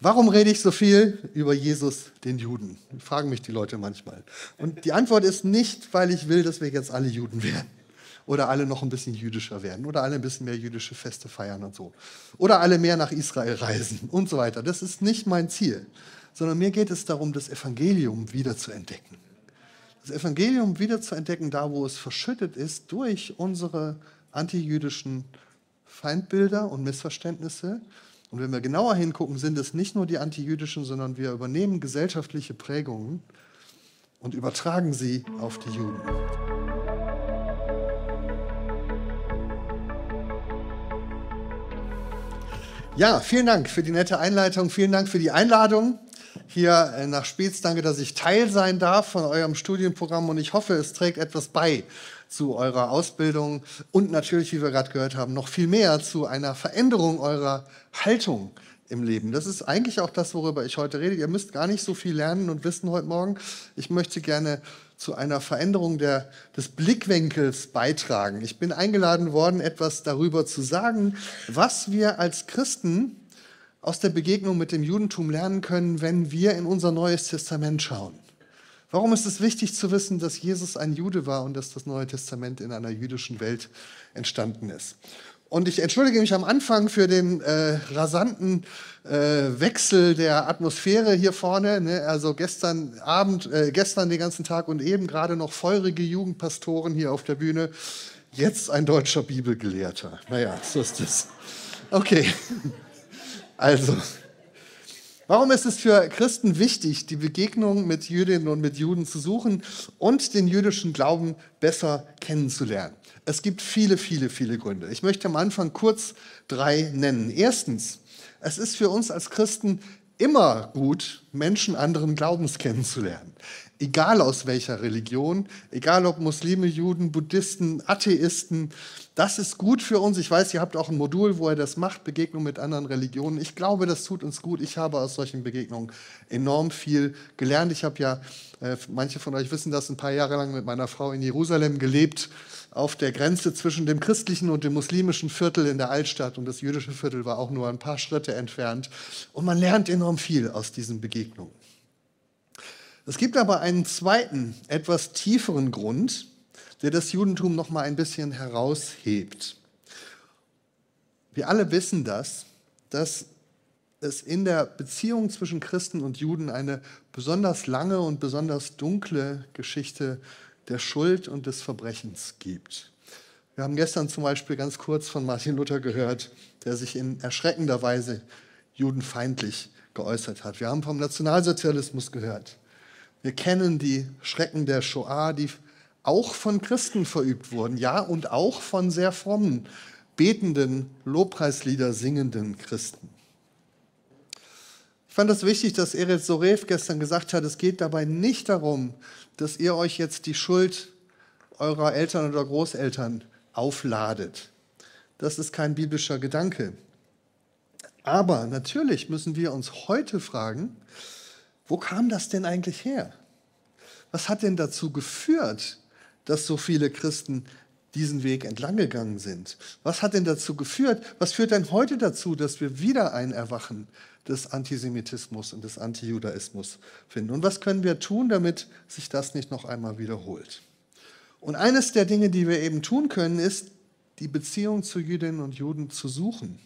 Warum rede ich so viel über Jesus, den Juden? Fragen mich die Leute manchmal. Und die Antwort ist nicht, weil ich will, dass wir jetzt alle Juden werden. Oder alle noch ein bisschen jüdischer werden. Oder alle ein bisschen mehr jüdische Feste feiern und so. Oder alle mehr nach Israel reisen und so weiter. Das ist nicht mein Ziel. Sondern mir geht es darum, das Evangelium wieder zu entdecken. Das Evangelium wieder zu entdecken, da wo es verschüttet ist durch unsere antijüdischen Feindbilder und Missverständnisse und wenn wir genauer hingucken, sind es nicht nur die antijüdischen, sondern wir übernehmen gesellschaftliche Prägungen und übertragen sie auf die Juden. Ja, vielen Dank für die nette Einleitung, vielen Dank für die Einladung hier äh, nach Spitz. Danke, dass ich Teil sein darf von eurem Studienprogramm und ich hoffe, es trägt etwas bei zu eurer Ausbildung und natürlich, wie wir gerade gehört haben, noch viel mehr zu einer Veränderung eurer Haltung im Leben. Das ist eigentlich auch das, worüber ich heute rede. Ihr müsst gar nicht so viel lernen und wissen heute Morgen. Ich möchte gerne zu einer Veränderung der, des Blickwinkels beitragen. Ich bin eingeladen worden, etwas darüber zu sagen, was wir als Christen aus der Begegnung mit dem Judentum lernen können, wenn wir in unser Neues Testament schauen. Warum ist es wichtig zu wissen, dass Jesus ein Jude war und dass das Neue Testament in einer jüdischen Welt entstanden ist? Und ich entschuldige mich am Anfang für den äh, rasanten äh, Wechsel der Atmosphäre hier vorne. Ne? Also gestern Abend, äh, gestern den ganzen Tag und eben gerade noch feurige Jugendpastoren hier auf der Bühne. Jetzt ein deutscher Bibelgelehrter. Naja, so ist es. Okay. Also, Warum ist es für Christen wichtig, die Begegnung mit Jüdinnen und mit Juden zu suchen und den jüdischen Glauben besser kennenzulernen? Es gibt viele, viele, viele Gründe. Ich möchte am Anfang kurz drei nennen. Erstens, es ist für uns als Christen immer gut, Menschen anderen Glaubens kennenzulernen egal aus welcher Religion, egal ob Muslime, Juden, Buddhisten, Atheisten, das ist gut für uns. Ich weiß, ihr habt auch ein Modul, wo ihr das macht, Begegnung mit anderen Religionen. Ich glaube, das tut uns gut. Ich habe aus solchen Begegnungen enorm viel gelernt. Ich habe ja, äh, manche von euch wissen das, ein paar Jahre lang mit meiner Frau in Jerusalem gelebt, auf der Grenze zwischen dem christlichen und dem muslimischen Viertel in der Altstadt. Und das jüdische Viertel war auch nur ein paar Schritte entfernt. Und man lernt enorm viel aus diesen Begegnungen. Es gibt aber einen zweiten, etwas tieferen Grund, der das Judentum noch mal ein bisschen heraushebt. Wir alle wissen das, dass es in der Beziehung zwischen Christen und Juden eine besonders lange und besonders dunkle Geschichte der Schuld und des Verbrechens gibt. Wir haben gestern zum Beispiel ganz kurz von Martin Luther gehört, der sich in erschreckender Weise judenfeindlich geäußert hat. Wir haben vom Nationalsozialismus gehört. Wir kennen die Schrecken der Shoah, die auch von Christen verübt wurden, ja, und auch von sehr frommen, betenden, Lobpreislieder singenden Christen. Ich fand es das wichtig, dass Eretz Sorev gestern gesagt hat, es geht dabei nicht darum, dass ihr euch jetzt die Schuld eurer Eltern oder Großeltern aufladet. Das ist kein biblischer Gedanke. Aber natürlich müssen wir uns heute fragen, wo kam das denn eigentlich her? Was hat denn dazu geführt, dass so viele Christen diesen Weg entlang gegangen sind? Was hat denn dazu geführt? Was führt denn heute dazu, dass wir wieder ein Erwachen des Antisemitismus und des Antijudaismus finden? Und was können wir tun, damit sich das nicht noch einmal wiederholt? Und eines der Dinge, die wir eben tun können, ist, die Beziehung zu Jüdinnen und Juden zu suchen,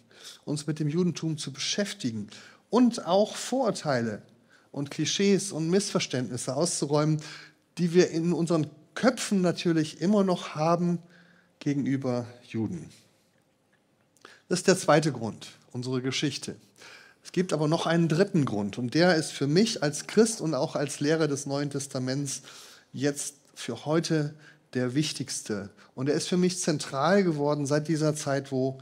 uns mit dem Judentum zu beschäftigen und auch Vorurteile und Klischees und Missverständnisse auszuräumen, die wir in unseren Köpfen natürlich immer noch haben gegenüber Juden. Das ist der zweite Grund, unsere Geschichte. Es gibt aber noch einen dritten Grund und der ist für mich als Christ und auch als Lehrer des Neuen Testaments jetzt für heute der wichtigste. Und er ist für mich zentral geworden seit dieser Zeit, wo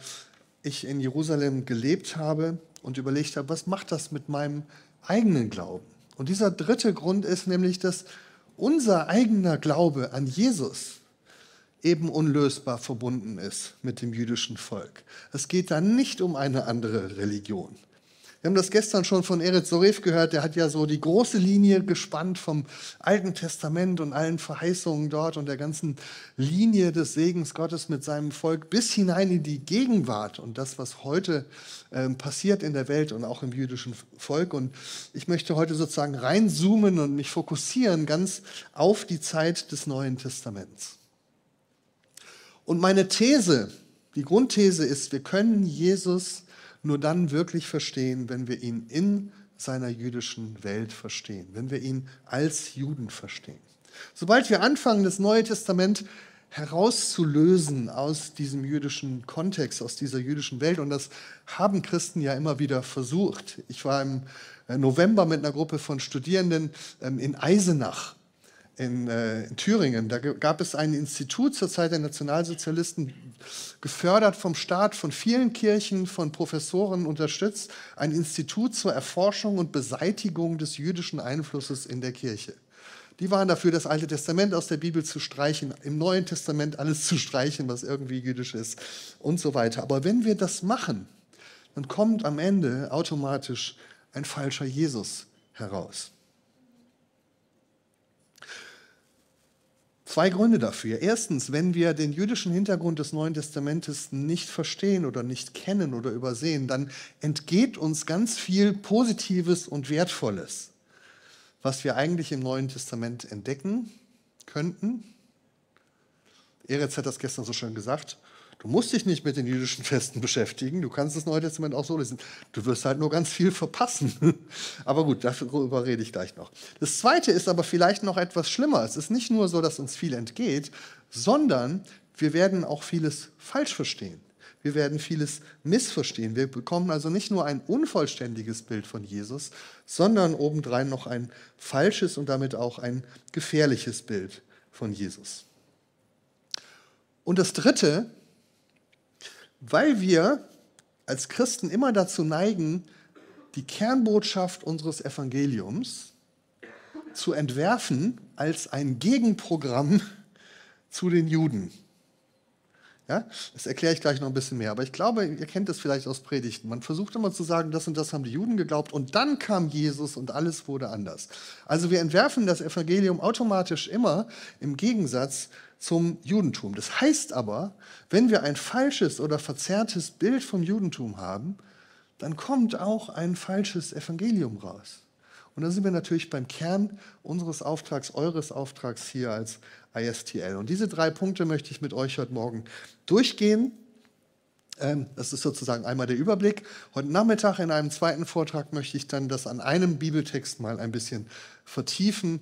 ich in Jerusalem gelebt habe und überlegt habe, was macht das mit meinem eigenen Glauben. Und dieser dritte Grund ist nämlich, dass unser eigener Glaube an Jesus eben unlösbar verbunden ist mit dem jüdischen Volk. Es geht da nicht um eine andere Religion. Wir haben das gestern schon von Eretz Soref gehört, der hat ja so die große Linie gespannt vom Alten Testament und allen Verheißungen dort und der ganzen Linie des Segens Gottes mit seinem Volk bis hinein in die Gegenwart und das, was heute äh, passiert in der Welt und auch im jüdischen Volk. Und ich möchte heute sozusagen reinzoomen und mich fokussieren ganz auf die Zeit des Neuen Testaments. Und meine These, die Grundthese ist, wir können Jesus nur dann wirklich verstehen, wenn wir ihn in seiner jüdischen Welt verstehen, wenn wir ihn als Juden verstehen. Sobald wir anfangen, das Neue Testament herauszulösen aus diesem jüdischen Kontext, aus dieser jüdischen Welt, und das haben Christen ja immer wieder versucht. Ich war im äh, November mit einer Gruppe von Studierenden ähm, in Eisenach in, äh, in, Thüringen. Da gab es ein Institut zur Zeit der Nationalsozialisten, gefördert vom Staat, von vielen Kirchen, von Professoren unterstützt, ein Institut zur Erforschung und Beseitigung des jüdischen Einflusses in der Kirche. Die waren dafür, das Alte Testament aus der Bibel zu streichen, im Neuen Testament alles zu streichen, was irgendwie jüdisch ist und so weiter. Aber wenn wir das machen, dann kommt am Ende automatisch ein falscher Jesus heraus. Zwei Gründe dafür. Erstens, wenn wir den jüdischen Hintergrund des Neuen Testamentes nicht verstehen oder nicht kennen oder übersehen, dann entgeht uns ganz viel Positives und Wertvolles, was wir eigentlich im Neuen Testament entdecken könnten. Eretz hat das gestern so schön gesagt. Du musst dich nicht mit den jüdischen Festen beschäftigen. Du kannst das Neue Testament auch so lesen. Du wirst halt nur ganz viel verpassen. aber gut, darüber rede ich gleich noch. Das Zweite ist aber vielleicht noch etwas schlimmer. Es ist nicht nur so, dass uns viel entgeht, sondern wir werden auch vieles falsch verstehen. Wir werden vieles missverstehen. Wir bekommen also nicht nur ein unvollständiges Bild von Jesus, sondern obendrein noch ein falsches und damit auch ein gefährliches Bild von Jesus. Und das Dritte, weil wir als Christen immer dazu neigen, die Kernbotschaft unseres Evangeliums zu entwerfen als ein Gegenprogramm zu den Juden. Ja, das erkläre ich gleich noch ein bisschen mehr. Aber ich glaube, ihr kennt das vielleicht aus Predigten. Man versucht immer zu sagen, das und das haben die Juden geglaubt und dann kam Jesus und alles wurde anders. Also wir entwerfen das Evangelium automatisch immer im Gegensatz zum Judentum. Das heißt aber, wenn wir ein falsches oder verzerrtes Bild vom Judentum haben, dann kommt auch ein falsches Evangelium raus. Und dann sind wir natürlich beim Kern unseres Auftrags, eures Auftrags hier als ISTL. Und diese drei Punkte möchte ich mit euch heute Morgen durchgehen. Ähm, das ist sozusagen einmal der Überblick. Heute Nachmittag in einem zweiten Vortrag möchte ich dann das an einem Bibeltext mal ein bisschen vertiefen,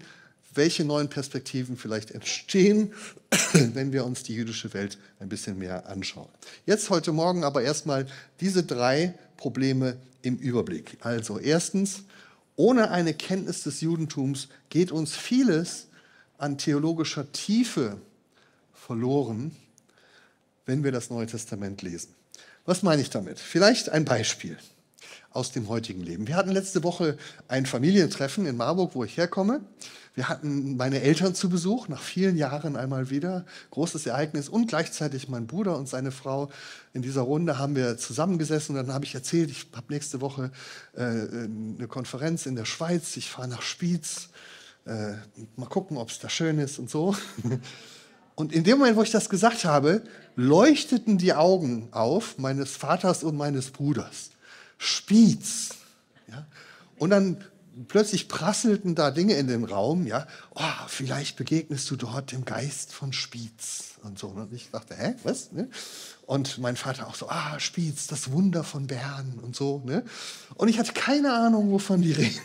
welche neuen Perspektiven vielleicht entstehen, wenn wir uns die jüdische Welt ein bisschen mehr anschauen. Jetzt heute Morgen aber erstmal diese drei Probleme im Überblick. Also erstens, ohne eine Kenntnis des Judentums geht uns vieles an theologischer Tiefe verloren, wenn wir das Neue Testament lesen. Was meine ich damit? Vielleicht ein Beispiel aus dem heutigen Leben. Wir hatten letzte Woche ein Familientreffen in Marburg, wo ich herkomme. Wir hatten meine Eltern zu Besuch, nach vielen Jahren einmal wieder. Großes Ereignis und gleichzeitig mein Bruder und seine Frau. In dieser Runde haben wir zusammengesessen und dann habe ich erzählt, ich habe nächste Woche äh, eine Konferenz in der Schweiz, ich fahre nach Spiez. Äh, mal gucken, ob es da schön ist und so. Und in dem Moment, wo ich das gesagt habe, leuchteten die Augen auf meines Vaters und meines Bruders. Spiez. Ja? Und dann plötzlich prasselten da Dinge in den Raum, ja, oh, vielleicht begegnest du dort dem Geist von Spiez und so. Und ich dachte, hä, was? Ne? Und mein Vater auch so, ah, Spiez, das Wunder von Bern und so. Ne? Und ich hatte keine Ahnung, wovon die reden.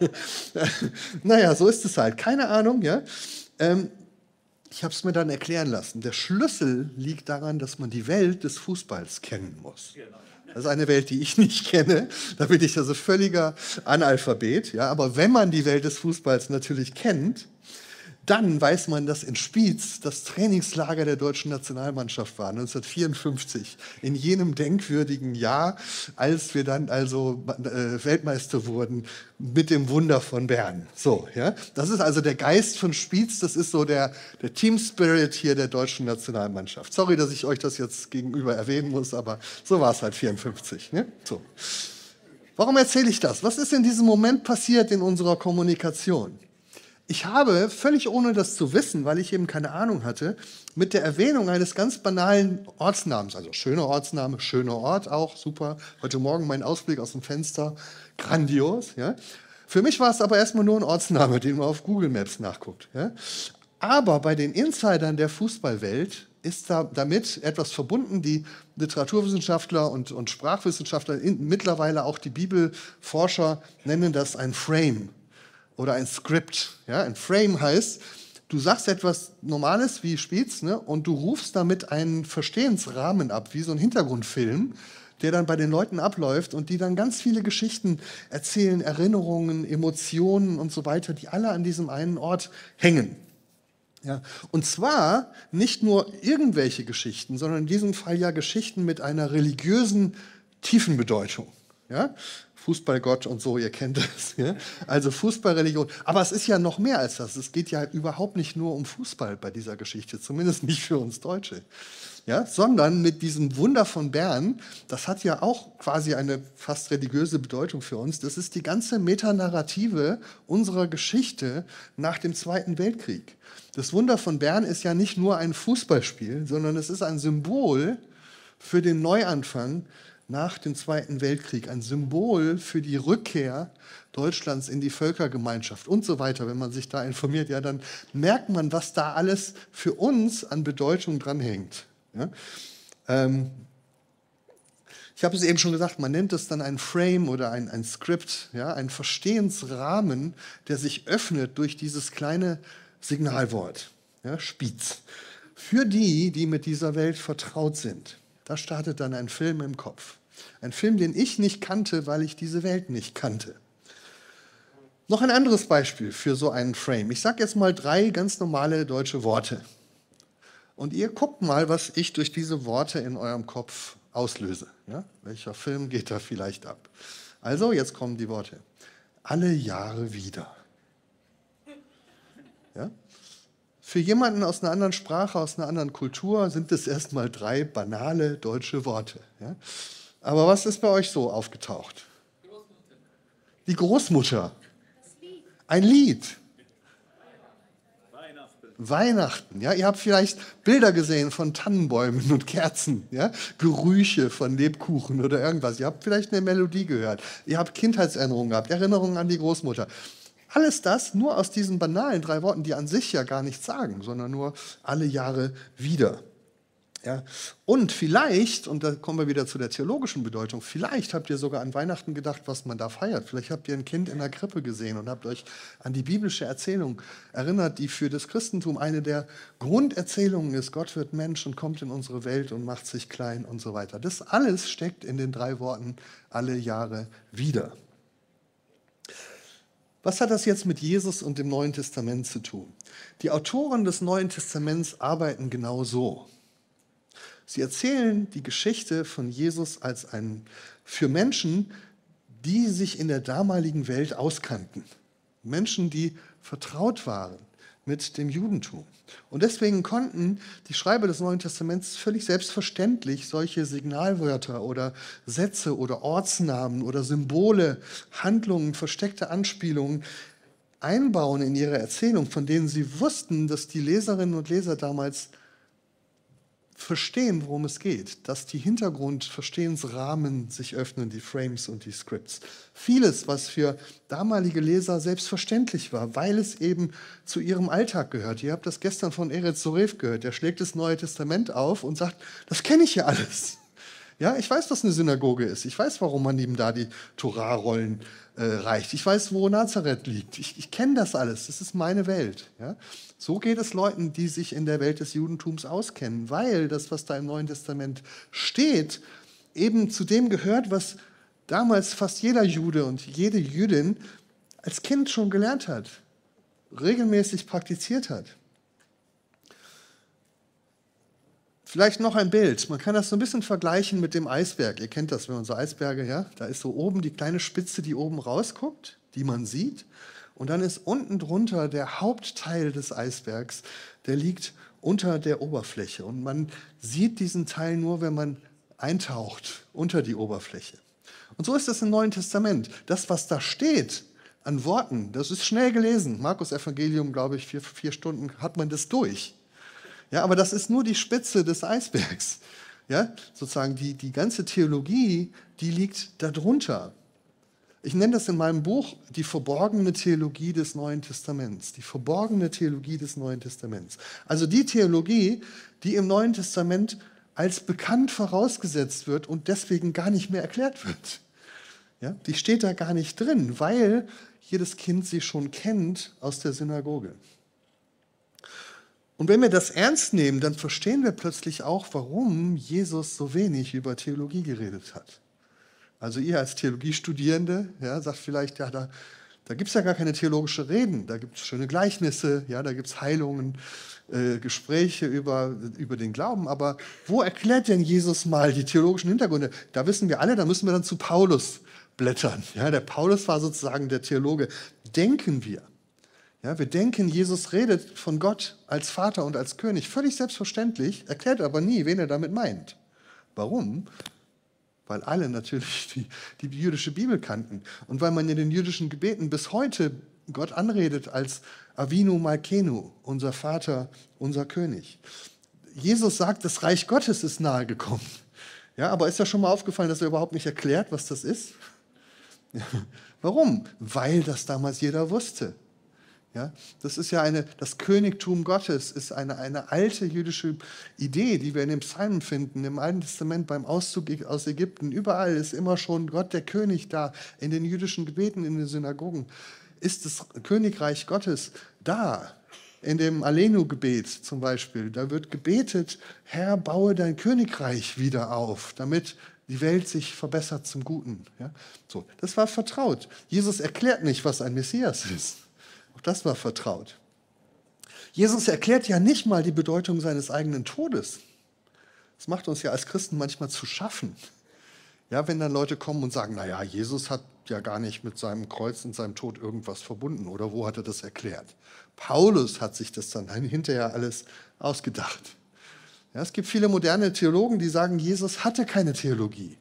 naja, so ist es halt, keine Ahnung, ja. Ähm, ich habe es mir dann erklären lassen. Der Schlüssel liegt daran, dass man die Welt des Fußballs kennen muss. Genau. Das ist eine Welt, die ich nicht kenne. Da bin ich also völliger Analphabet. Ja, aber wenn man die Welt des Fußballs natürlich kennt, dann weiß man, dass in Spiez das Trainingslager der deutschen Nationalmannschaft war, 1954, in jenem denkwürdigen Jahr, als wir dann also äh, Weltmeister wurden mit dem Wunder von Bern. So, ja, das ist also der Geist von Spiez, das ist so der, der Team Spirit hier der deutschen Nationalmannschaft. Sorry, dass ich euch das jetzt gegenüber erwähnen muss, aber so war es halt 54. Ne? So. Warum erzähle ich das? Was ist in diesem Moment passiert in unserer Kommunikation? Ich habe, völlig ohne das zu wissen, weil ich eben keine Ahnung hatte, mit der Erwähnung eines ganz banalen Ortsnamens, also schöner Ortsname, schöner Ort auch, super. Heute Morgen mein Ausblick aus dem Fenster, grandios. Ja. Für mich war es aber erstmal nur ein Ortsname, den man auf Google Maps nachguckt. Ja. Aber bei den Insidern der Fußballwelt ist da damit etwas verbunden. Die Literaturwissenschaftler und, und Sprachwissenschaftler, in, mittlerweile auch die Bibelforscher, nennen das ein Frame oder ein Script. Ja, ein Frame heißt, du sagst etwas Normales wie Spitz ne, und du rufst damit einen Verstehensrahmen ab, wie so ein Hintergrundfilm, der dann bei den Leuten abläuft und die dann ganz viele Geschichten erzählen, Erinnerungen, Emotionen und so weiter, die alle an diesem einen Ort hängen. Ja, und zwar nicht nur irgendwelche Geschichten, sondern in diesem Fall ja Geschichten mit einer religiösen Tiefenbedeutung. Ja? Fußballgott und so, ihr kennt das. Ja? Also Fußballreligion. Aber es ist ja noch mehr als das. Es geht ja überhaupt nicht nur um Fußball bei dieser Geschichte, zumindest nicht für uns Deutsche. Ja? Sondern mit diesem Wunder von Bern, das hat ja auch quasi eine fast religiöse Bedeutung für uns. Das ist die ganze Metanarrative unserer Geschichte nach dem Zweiten Weltkrieg. Das Wunder von Bern ist ja nicht nur ein Fußballspiel, sondern es ist ein Symbol für den Neuanfang nach dem Zweiten Weltkrieg, ein Symbol für die Rückkehr Deutschlands in die Völkergemeinschaft und so weiter. Wenn man sich da informiert, ja, dann merkt man, was da alles für uns an Bedeutung dranhängt. Ja? Ähm, ich habe es eben schon gesagt, man nennt es dann ein Frame oder ein, ein Skript, ja, ein Verstehensrahmen, der sich öffnet durch dieses kleine Signalwort, ja, Spitz. Für die, die mit dieser Welt vertraut sind. Da startet dann ein Film im Kopf. Ein Film, den ich nicht kannte, weil ich diese Welt nicht kannte. Noch ein anderes Beispiel für so einen Frame. Ich sage jetzt mal drei ganz normale deutsche Worte. Und ihr guckt mal, was ich durch diese Worte in eurem Kopf auslöse. Ja? Welcher Film geht da vielleicht ab? Also, jetzt kommen die Worte. Alle Jahre wieder. Ja? Für jemanden aus einer anderen Sprache, aus einer anderen Kultur sind es erstmal drei banale deutsche Worte. Ja? Aber was ist bei euch so aufgetaucht? Die Großmutter. Ein Lied. Weihnachten. Ja, ihr habt vielleicht Bilder gesehen von Tannenbäumen und Kerzen, ja, Gerüche von Lebkuchen oder irgendwas. Ihr habt vielleicht eine Melodie gehört. Ihr habt Kindheitserinnerungen gehabt, Erinnerungen an die Großmutter. Alles das nur aus diesen banalen drei Worten, die an sich ja gar nichts sagen, sondern nur alle Jahre wieder. Ja, und vielleicht, und da kommen wir wieder zu der theologischen Bedeutung, vielleicht habt ihr sogar an Weihnachten gedacht, was man da feiert. Vielleicht habt ihr ein Kind in der Krippe gesehen und habt euch an die biblische Erzählung erinnert, die für das Christentum eine der Grunderzählungen ist. Gott wird Mensch und kommt in unsere Welt und macht sich klein und so weiter. Das alles steckt in den drei Worten alle Jahre wieder. Was hat das jetzt mit Jesus und dem Neuen Testament zu tun? Die Autoren des Neuen Testaments arbeiten genau so. Sie erzählen die Geschichte von Jesus als ein für Menschen, die sich in der damaligen Welt auskannten. Menschen, die vertraut waren mit dem Judentum. Und deswegen konnten die Schreiber des Neuen Testaments völlig selbstverständlich solche Signalwörter oder Sätze oder Ortsnamen oder Symbole, Handlungen, versteckte Anspielungen einbauen in ihre Erzählung, von denen sie wussten, dass die Leserinnen und Leser damals verstehen, worum es geht, dass die Hintergrundverstehensrahmen sich öffnen, die Frames und die Scripts. Vieles, was für damalige Leser selbstverständlich war, weil es eben zu ihrem Alltag gehört. Ihr habt das gestern von Eretz Sorev gehört, der schlägt das Neue Testament auf und sagt, das kenne ich ja alles. Ja, ich weiß, was eine Synagoge ist. Ich weiß, warum man ihm da die Torah-Rollen äh, reicht. Ich weiß, wo Nazareth liegt. Ich, ich kenne das alles. Das ist meine Welt. Ja? So geht es Leuten, die sich in der Welt des Judentums auskennen, weil das, was da im Neuen Testament steht, eben zu dem gehört, was damals fast jeder Jude und jede Jüdin als Kind schon gelernt hat, regelmäßig praktiziert hat. Vielleicht noch ein Bild. Man kann das so ein bisschen vergleichen mit dem Eisberg. Ihr kennt das, wenn man so Eisberge, ja, da ist so oben die kleine Spitze, die oben rausguckt, die man sieht. Und dann ist unten drunter der Hauptteil des Eisbergs, der liegt unter der Oberfläche. Und man sieht diesen Teil nur, wenn man eintaucht unter die Oberfläche. Und so ist es im Neuen Testament. Das, was da steht an Worten, das ist schnell gelesen. Markus Evangelium, glaube ich, vier, vier Stunden hat man das durch. Ja, aber das ist nur die Spitze des Eisbergs. Ja, sozusagen die, die ganze Theologie, die liegt darunter. Ich nenne das in meinem Buch die verborgene Theologie des Neuen Testaments. Die verborgene Theologie des Neuen Testaments. Also die Theologie, die im Neuen Testament als bekannt vorausgesetzt wird und deswegen gar nicht mehr erklärt wird. Ja, die steht da gar nicht drin, weil jedes Kind sie schon kennt aus der Synagoge. Und wenn wir das ernst nehmen, dann verstehen wir plötzlich auch, warum Jesus so wenig über Theologie geredet hat. Also ihr als Theologiestudierende ja, sagt vielleicht, ja, da, da gibt es ja gar keine theologische Reden, da gibt es schöne Gleichnisse, ja, da gibt es Heilungen, äh, Gespräche über, über den Glauben. Aber wo erklärt denn Jesus mal die theologischen Hintergründe? Da wissen wir alle, da müssen wir dann zu Paulus blättern. Ja, der Paulus war sozusagen der Theologe. Denken wir. Ja, wir denken, Jesus redet von Gott als Vater und als König. Völlig selbstverständlich, erklärt aber nie, wen er damit meint. Warum? Weil alle natürlich die, die jüdische Bibel kannten und weil man in den jüdischen Gebeten bis heute Gott anredet als Avinu Malkenu, unser Vater, unser König. Jesus sagt, das Reich Gottes ist nahe gekommen. Ja, aber ist ja schon mal aufgefallen, dass er überhaupt nicht erklärt, was das ist? Warum? Weil das damals jeder wusste. Ja, das ist ja eine, das Königtum Gottes ist eine, eine alte jüdische Idee, die wir in den Psalmen finden, im Alten Testament beim Auszug aus Ägypten. Überall ist immer schon Gott der König da, in den jüdischen Gebeten, in den Synagogen. Ist das Königreich Gottes da? In dem Alenu-Gebet zum Beispiel, da wird gebetet, Herr, baue dein Königreich wieder auf, damit die Welt sich verbessert zum Guten. Ja? So, das war vertraut. Jesus erklärt nicht, was ein Messias ist. Das war vertraut. Jesus erklärt ja nicht mal die Bedeutung seines eigenen Todes. Das macht uns ja als Christen manchmal zu schaffen. Ja, wenn dann Leute kommen und sagen, naja, Jesus hat ja gar nicht mit seinem Kreuz und seinem Tod irgendwas verbunden oder wo hat er das erklärt? Paulus hat sich das dann hinterher alles ausgedacht. Ja, es gibt viele moderne Theologen, die sagen, Jesus hatte keine Theologie.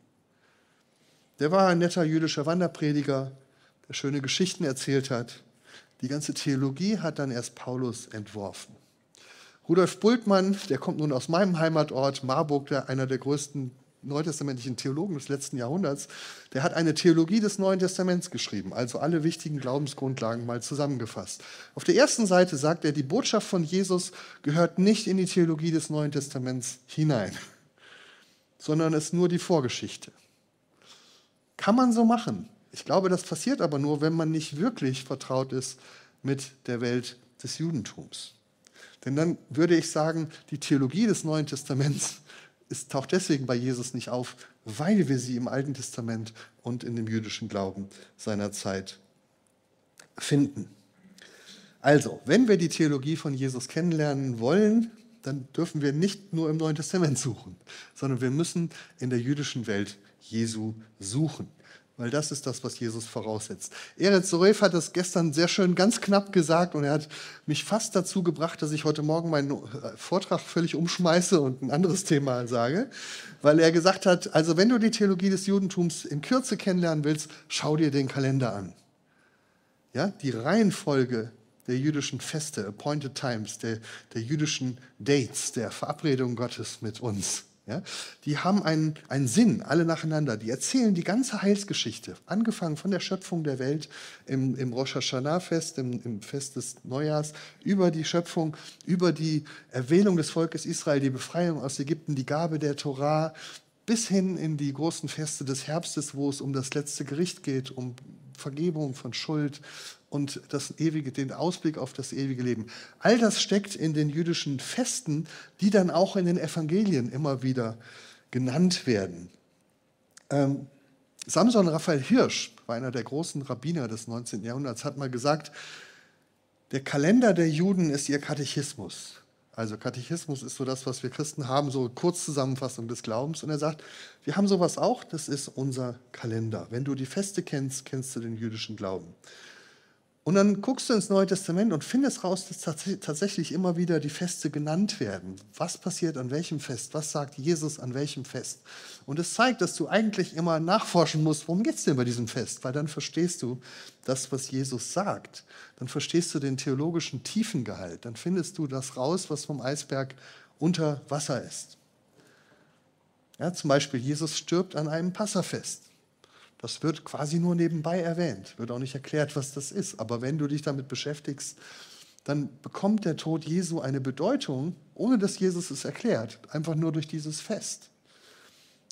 Der war ein netter jüdischer Wanderprediger, der schöne Geschichten erzählt hat. Die ganze Theologie hat dann erst Paulus entworfen. Rudolf Bultmann, der kommt nun aus meinem Heimatort Marburg, der einer der größten neutestamentlichen Theologen des letzten Jahrhunderts, der hat eine Theologie des Neuen Testaments geschrieben, also alle wichtigen Glaubensgrundlagen mal zusammengefasst. Auf der ersten Seite sagt er, die Botschaft von Jesus gehört nicht in die Theologie des Neuen Testaments hinein, sondern ist nur die Vorgeschichte. Kann man so machen. Ich glaube, das passiert aber nur, wenn man nicht wirklich vertraut ist mit der Welt des Judentums. Denn dann würde ich sagen, die Theologie des Neuen Testaments ist, taucht deswegen bei Jesus nicht auf, weil wir sie im Alten Testament und in dem jüdischen Glauben seiner Zeit finden. Also, wenn wir die Theologie von Jesus kennenlernen wollen, dann dürfen wir nicht nur im Neuen Testament suchen, sondern wir müssen in der jüdischen Welt Jesu suchen weil das ist das, was Jesus voraussetzt. Eretz Zorev hat das gestern sehr schön ganz knapp gesagt und er hat mich fast dazu gebracht, dass ich heute Morgen meinen Vortrag völlig umschmeiße und ein anderes Thema sage, weil er gesagt hat, also wenn du die Theologie des Judentums in Kürze kennenlernen willst, schau dir den Kalender an. Ja, die Reihenfolge der jüdischen Feste, Appointed Times, der, der jüdischen Dates, der Verabredung Gottes mit uns ja, die haben einen, einen Sinn, alle nacheinander. Die erzählen die ganze Heilsgeschichte, angefangen von der Schöpfung der Welt im, im Rosh Hashanah-Fest, im, im Fest des Neujahrs, über die Schöpfung, über die Erwählung des Volkes Israel, die Befreiung aus Ägypten, die Gabe der Torah, bis hin in die großen Feste des Herbstes, wo es um das letzte Gericht geht, um Vergebung von Schuld und das ewige, den Ausblick auf das ewige Leben. All das steckt in den jüdischen Festen, die dann auch in den Evangelien immer wieder genannt werden. Ähm, Samson Raphael Hirsch war einer der großen Rabbiner des 19. Jahrhunderts, hat mal gesagt, der Kalender der Juden ist ihr Katechismus. Also Katechismus ist so das, was wir Christen haben, so Kurzzusammenfassung des Glaubens. Und er sagt, wir haben sowas auch, das ist unser Kalender. Wenn du die Feste kennst, kennst du den jüdischen Glauben. Und dann guckst du ins Neue Testament und findest raus, dass tatsächlich immer wieder die Feste genannt werden. Was passiert an welchem Fest? Was sagt Jesus an welchem Fest? Und es zeigt, dass du eigentlich immer nachforschen musst, worum geht es denn bei diesem Fest? Weil dann verstehst du das, was Jesus sagt. Dann verstehst du den theologischen Tiefengehalt. Dann findest du das raus, was vom Eisberg unter Wasser ist. Ja, zum Beispiel, Jesus stirbt an einem Passafest. Das wird quasi nur nebenbei erwähnt, wird auch nicht erklärt, was das ist. Aber wenn du dich damit beschäftigst, dann bekommt der Tod Jesu eine Bedeutung, ohne dass Jesus es erklärt, einfach nur durch dieses Fest.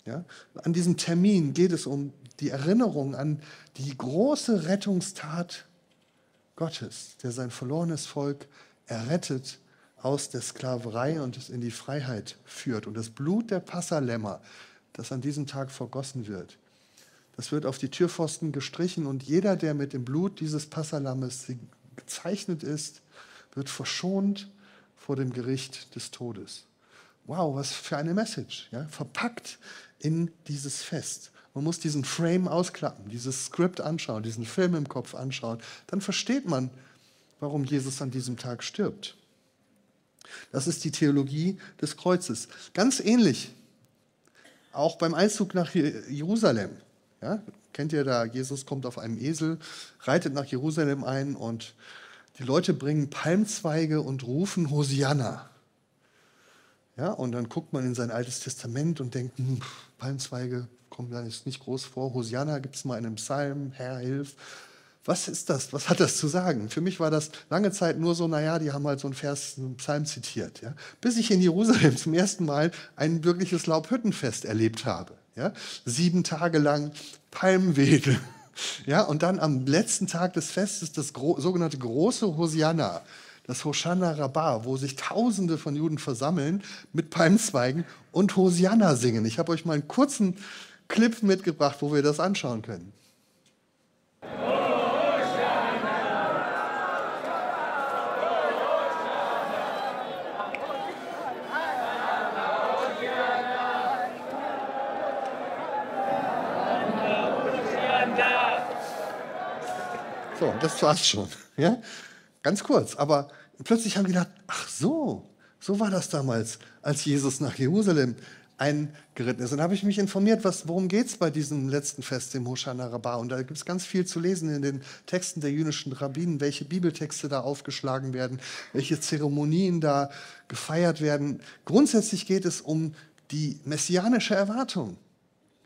Ja? An diesem Termin geht es um die Erinnerung an die große Rettungstat Gottes, der sein verlorenes Volk errettet aus der Sklaverei und es in die Freiheit führt. Und das Blut der Passalämmer, das an diesem Tag vergossen wird, das wird auf die Türpfosten gestrichen und jeder, der mit dem Blut dieses Passalammes gezeichnet ist, wird verschont vor dem Gericht des Todes. Wow, was für eine Message. Ja? Verpackt in dieses Fest. Man muss diesen Frame ausklappen, dieses Skript anschauen, diesen Film im Kopf anschauen. Dann versteht man, warum Jesus an diesem Tag stirbt. Das ist die Theologie des Kreuzes. Ganz ähnlich auch beim Einzug nach Jerusalem. Ja, kennt ihr da, Jesus kommt auf einem Esel, reitet nach Jerusalem ein und die Leute bringen Palmzweige und rufen Hosianna. Ja, und dann guckt man in sein altes Testament und denkt, hm, Palmzweige kommen da jetzt nicht groß vor. Hosianna gibt es mal in einem Psalm, Herr, hilf. Was ist das? Was hat das zu sagen? Für mich war das lange Zeit nur so, naja, die haben halt so einen Vers, einen Psalm zitiert. Ja? Bis ich in Jerusalem zum ersten Mal ein wirkliches Laubhüttenfest erlebt habe. Ja? Sieben Tage lang Palmwedel. Ja? Und dann am letzten Tag des Festes das gro sogenannte große Hosianna, das Hosanna Rabbah, wo sich Tausende von Juden versammeln mit Palmzweigen und Hosianna singen. Ich habe euch mal einen kurzen Clip mitgebracht, wo wir das anschauen können. So, das war's schon. Ja? Ganz kurz. Aber plötzlich haben die gedacht, ach so, so war das damals, als Jesus nach Jerusalem eingeritten ist. Und da habe ich mich informiert, was, worum geht es bei diesem letzten Fest, dem Hoshana Rabbah. Und da gibt es ganz viel zu lesen in den Texten der jüdischen Rabbinen, welche Bibeltexte da aufgeschlagen werden, welche Zeremonien da gefeiert werden. Grundsätzlich geht es um die messianische Erwartung.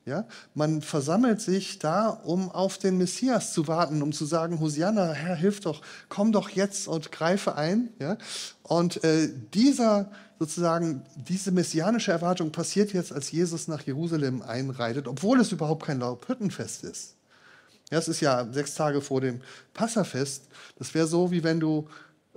Ja? Man versammelt sich da, um auf den Messias zu warten, um zu sagen, Hosianna, Herr, hilf doch, komm doch jetzt und greife ein. Ja? Und äh, dieser sozusagen, diese messianische Erwartung passiert jetzt, als Jesus nach Jerusalem einreitet, obwohl es überhaupt kein Laubhüttenfest ist. Ja, es ist ja sechs Tage vor dem Passafest. Das wäre so, wie wenn du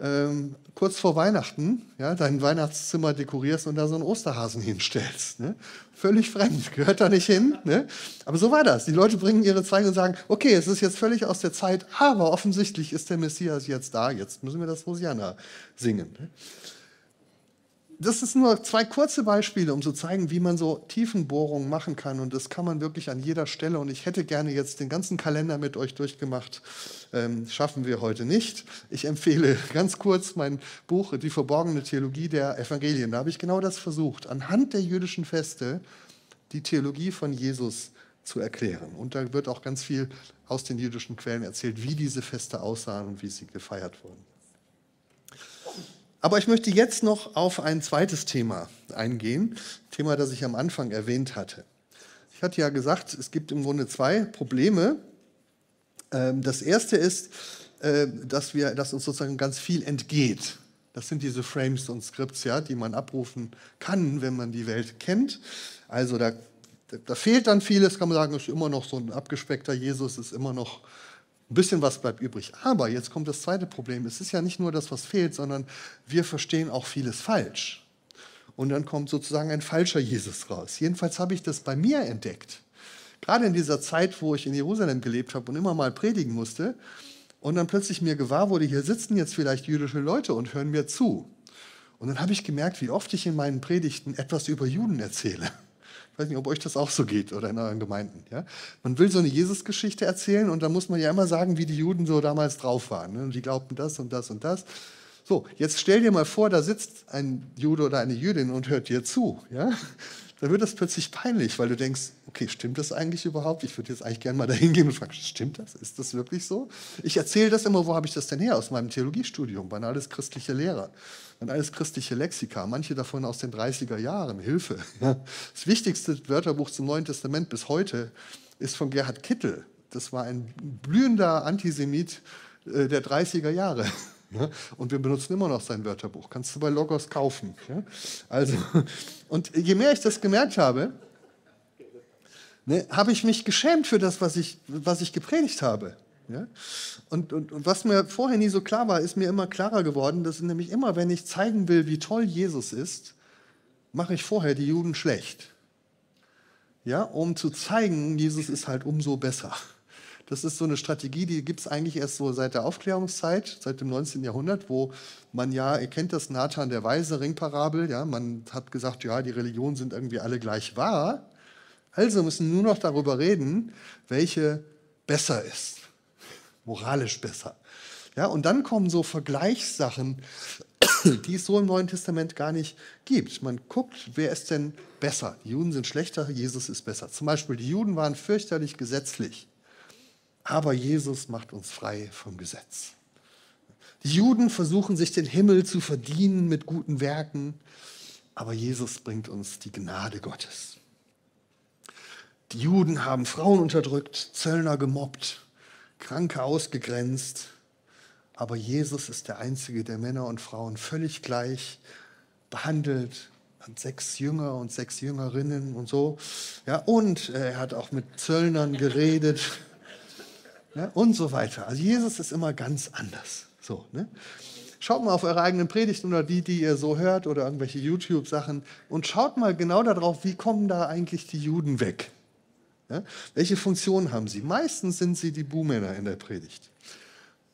ähm, kurz vor Weihnachten ja, dein Weihnachtszimmer dekorierst und da so einen Osterhasen hinstellst. Ne? Völlig fremd, gehört da nicht hin. Ne? Aber so war das. Die Leute bringen ihre Zweige und sagen, okay, es ist jetzt völlig aus der Zeit, aber offensichtlich ist der Messias jetzt da, jetzt müssen wir das Hosianna singen. Ne? Das ist nur zwei kurze Beispiele, um zu zeigen, wie man so Tiefenbohrungen machen kann. Und das kann man wirklich an jeder Stelle. Und ich hätte gerne jetzt den ganzen Kalender mit euch durchgemacht. Ähm, schaffen wir heute nicht. Ich empfehle ganz kurz mein Buch Die verborgene Theologie der Evangelien. Da habe ich genau das versucht, anhand der jüdischen Feste die Theologie von Jesus zu erklären. Und da wird auch ganz viel aus den jüdischen Quellen erzählt, wie diese Feste aussahen und wie sie gefeiert wurden. Aber ich möchte jetzt noch auf ein zweites Thema eingehen, Thema, das ich am Anfang erwähnt hatte. Ich hatte ja gesagt, es gibt im Grunde zwei Probleme. Ähm, das erste ist, äh, dass, wir, dass uns sozusagen ganz viel entgeht. Das sind diese Frames und Scripts, ja, die man abrufen kann, wenn man die Welt kennt. Also da, da fehlt dann vieles, kann man sagen, ist immer noch so ein abgespeckter Jesus, ist immer noch ein bisschen was bleibt übrig. Aber jetzt kommt das zweite Problem. Es ist ja nicht nur das, was fehlt, sondern wir verstehen auch vieles falsch. Und dann kommt sozusagen ein falscher Jesus raus. Jedenfalls habe ich das bei mir entdeckt. Gerade in dieser Zeit, wo ich in Jerusalem gelebt habe und immer mal predigen musste. Und dann plötzlich mir gewahr wurde, hier sitzen jetzt vielleicht jüdische Leute und hören mir zu. Und dann habe ich gemerkt, wie oft ich in meinen Predigten etwas über Juden erzähle. Ich weiß nicht, ob euch das auch so geht oder in euren Gemeinden. Ja? Man will so eine Jesusgeschichte erzählen und dann muss man ja immer sagen, wie die Juden so damals drauf waren. Ne? Die glaubten das und das und das. So, jetzt stell dir mal vor, da sitzt ein Jude oder eine Jüdin und hört dir zu. Ja? Dann wird das plötzlich peinlich, weil du denkst, okay, stimmt das eigentlich überhaupt? Ich würde jetzt eigentlich gerne mal dahin gehen und fragen, stimmt das? Ist das wirklich so? Ich erzähle das immer, wo habe ich das denn her? Aus meinem Theologiestudium, waren alles christliche Lehrer und alles christliche Lexika, manche davon aus den 30er Jahren, Hilfe. Das wichtigste Wörterbuch zum Neuen Testament bis heute ist von Gerhard Kittel. Das war ein blühender Antisemit äh, der 30er Jahre. Und wir benutzen immer noch sein Wörterbuch. Kannst du bei Logos kaufen. Also, und je mehr ich das gemerkt habe, ne, habe ich mich geschämt für das, was ich, was ich gepredigt habe. Ja? Und, und, und, was mir vorher nie so klar war, ist mir immer klarer geworden, dass nämlich immer, wenn ich zeigen will, wie toll Jesus ist, mache ich vorher die Juden schlecht. Ja, um zu zeigen, Jesus ist halt umso besser. Das ist so eine Strategie, die gibt es eigentlich erst so seit der Aufklärungszeit, seit dem 19. Jahrhundert, wo man ja, ihr kennt das Nathan der Weise Ringparabel, ja, man hat gesagt, ja, die Religionen sind irgendwie alle gleich wahr. Also müssen nur noch darüber reden, welche besser ist moralisch besser. Ja, und dann kommen so Vergleichssachen, die es so im Neuen Testament gar nicht gibt. Man guckt, wer ist denn besser? Die Juden sind schlechter, Jesus ist besser. Zum Beispiel, die Juden waren fürchterlich gesetzlich, aber Jesus macht uns frei vom Gesetz. Die Juden versuchen sich den Himmel zu verdienen mit guten Werken, aber Jesus bringt uns die Gnade Gottes. Die Juden haben Frauen unterdrückt, Zöllner gemobbt, Kranke ausgegrenzt. Aber Jesus ist der Einzige, der Männer und Frauen völlig gleich behandelt. Hat sechs Jünger und sechs Jüngerinnen und so. Ja, und er hat auch mit Zöllnern geredet ja, und so weiter. Also Jesus ist immer ganz anders. So, ne? Schaut mal auf eure eigenen Predigten oder die, die ihr so hört oder irgendwelche YouTube-Sachen und schaut mal genau darauf, wie kommen da eigentlich die Juden weg. Ja? Welche Funktion haben sie? Meistens sind sie die Buhmänner in der Predigt.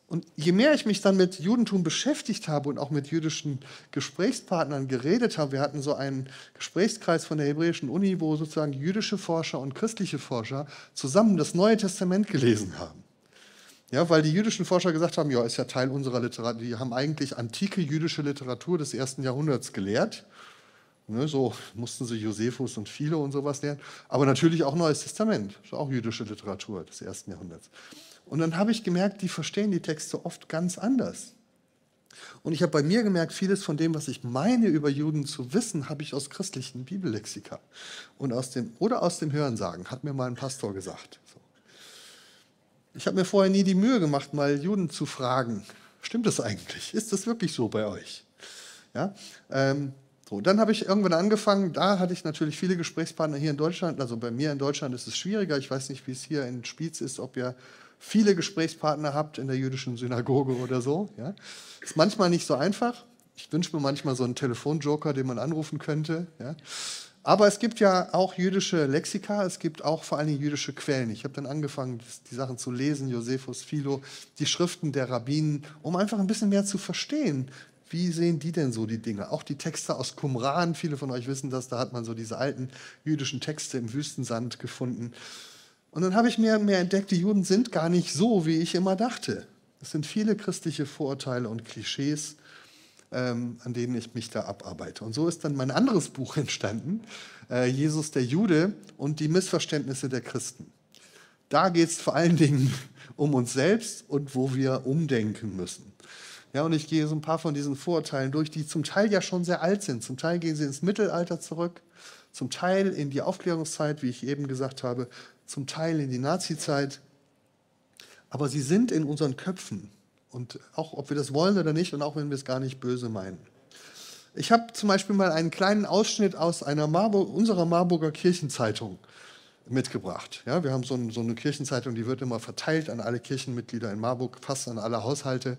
Und je mehr ich mich dann mit Judentum beschäftigt habe und auch mit jüdischen Gesprächspartnern geredet habe, wir hatten so einen Gesprächskreis von der Hebräischen Uni, wo sozusagen jüdische Forscher und christliche Forscher zusammen das Neue Testament gelesen haben. Ja, weil die jüdischen Forscher gesagt haben, ja, ist ja Teil unserer Literatur. Die haben eigentlich antike jüdische Literatur des ersten Jahrhunderts gelehrt Ne, so mussten sie Josephus und Philo und sowas lernen. Aber natürlich auch Neues Testament, auch jüdische Literatur des ersten Jahrhunderts. Und dann habe ich gemerkt, die verstehen die Texte oft ganz anders. Und ich habe bei mir gemerkt, vieles von dem, was ich meine über Juden zu wissen, habe ich aus christlichen Bibellexika und aus dem, oder aus dem Hörensagen, hat mir mal ein Pastor gesagt. Ich habe mir vorher nie die Mühe gemacht, mal Juden zu fragen, stimmt das eigentlich? Ist das wirklich so bei euch? Ja? Ähm, so, dann habe ich irgendwann angefangen, da hatte ich natürlich viele Gesprächspartner hier in Deutschland. Also bei mir in Deutschland ist es schwieriger. Ich weiß nicht, wie es hier in Spiez ist, ob ihr viele Gesprächspartner habt in der jüdischen Synagoge oder so. Ja. Ist manchmal nicht so einfach. Ich wünsche mir manchmal so einen Telefonjoker, den man anrufen könnte. Ja. Aber es gibt ja auch jüdische Lexika, es gibt auch vor allem jüdische Quellen. Ich habe dann angefangen, die Sachen zu lesen, Josephus, Philo, die Schriften der Rabbinen, um einfach ein bisschen mehr zu verstehen, wie sehen die denn so die Dinge? Auch die Texte aus Qumran, viele von euch wissen das, da hat man so diese alten jüdischen Texte im Wüstensand gefunden. Und dann habe ich mir mehr entdeckt, die Juden sind gar nicht so, wie ich immer dachte. Es sind viele christliche Vorurteile und Klischees, ähm, an denen ich mich da abarbeite. Und so ist dann mein anderes Buch entstanden, äh, Jesus der Jude und die Missverständnisse der Christen. Da geht es vor allen Dingen um uns selbst und wo wir umdenken müssen. Ja, und ich gehe so ein paar von diesen Vorurteilen durch, die zum Teil ja schon sehr alt sind. Zum Teil gehen sie ins Mittelalter zurück, zum Teil in die Aufklärungszeit, wie ich eben gesagt habe, zum Teil in die Nazizeit. Aber sie sind in unseren Köpfen. Und auch ob wir das wollen oder nicht, und auch wenn wir es gar nicht böse meinen. Ich habe zum Beispiel mal einen kleinen Ausschnitt aus einer Marburg, unserer Marburger Kirchenzeitung mitgebracht. Ja, wir haben so, ein, so, eine Kirchenzeitung, die wird immer verteilt an alle Kirchenmitglieder in Marburg, fast an alle Haushalte.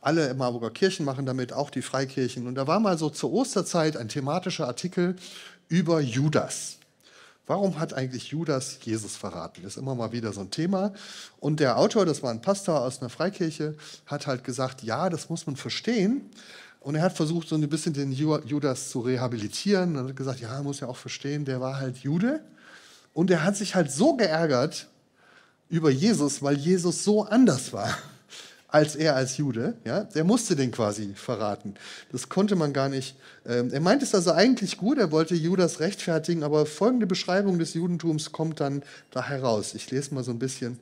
Alle Marburger Kirchen machen damit, auch die Freikirchen. Und da war mal so zur Osterzeit ein thematischer Artikel über Judas. Warum hat eigentlich Judas Jesus verraten? Das ist immer mal wieder so ein Thema. Und der Autor, das war ein Pastor aus einer Freikirche, hat halt gesagt, ja, das muss man verstehen, Und er hat versucht, so ein bisschen den Judas zu rehabilitieren. Und hat gesagt, ja, muss ja auch verstehen, der war halt Jude. Und er hat sich halt so geärgert über Jesus, weil Jesus so anders war als er als Jude. Ja? Der musste den quasi verraten. Das konnte man gar nicht. Ähm, er meint es also eigentlich gut, er wollte Judas rechtfertigen, aber folgende Beschreibung des Judentums kommt dann da heraus. Ich lese mal so ein bisschen.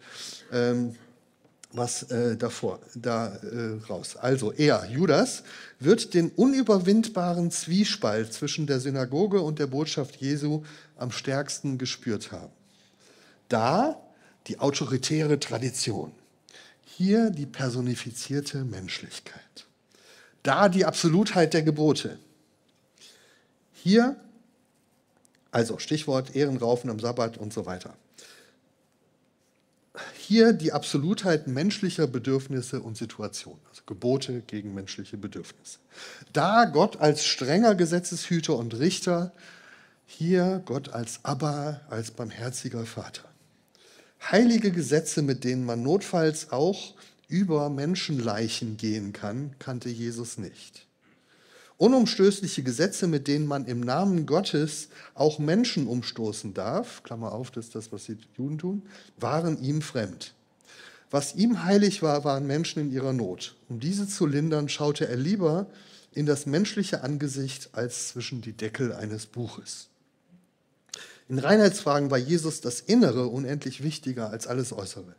Ähm, was äh, davor, da äh, raus. Also er, Judas, wird den unüberwindbaren Zwiespalt zwischen der Synagoge und der Botschaft Jesu am stärksten gespürt haben. Da die autoritäre Tradition, hier die personifizierte Menschlichkeit, da die Absolutheit der Gebote, hier, also Stichwort Ehrenraufen am Sabbat und so weiter hier die Absolutheit menschlicher Bedürfnisse und Situationen, also Gebote gegen menschliche Bedürfnisse. Da Gott als strenger Gesetzeshüter und Richter, hier Gott als Abba, als barmherziger Vater. Heilige Gesetze, mit denen man notfalls auch über Menschenleichen gehen kann, kannte Jesus nicht. Unumstößliche Gesetze, mit denen man im Namen Gottes auch Menschen umstoßen darf, Klammer auf, das ist das, was die Juden tun, waren ihm fremd. Was ihm heilig war, waren Menschen in ihrer Not. Um diese zu lindern, schaute er lieber in das menschliche Angesicht als zwischen die Deckel eines Buches. In Reinheitsfragen war Jesus das Innere unendlich wichtiger als alles Äußere.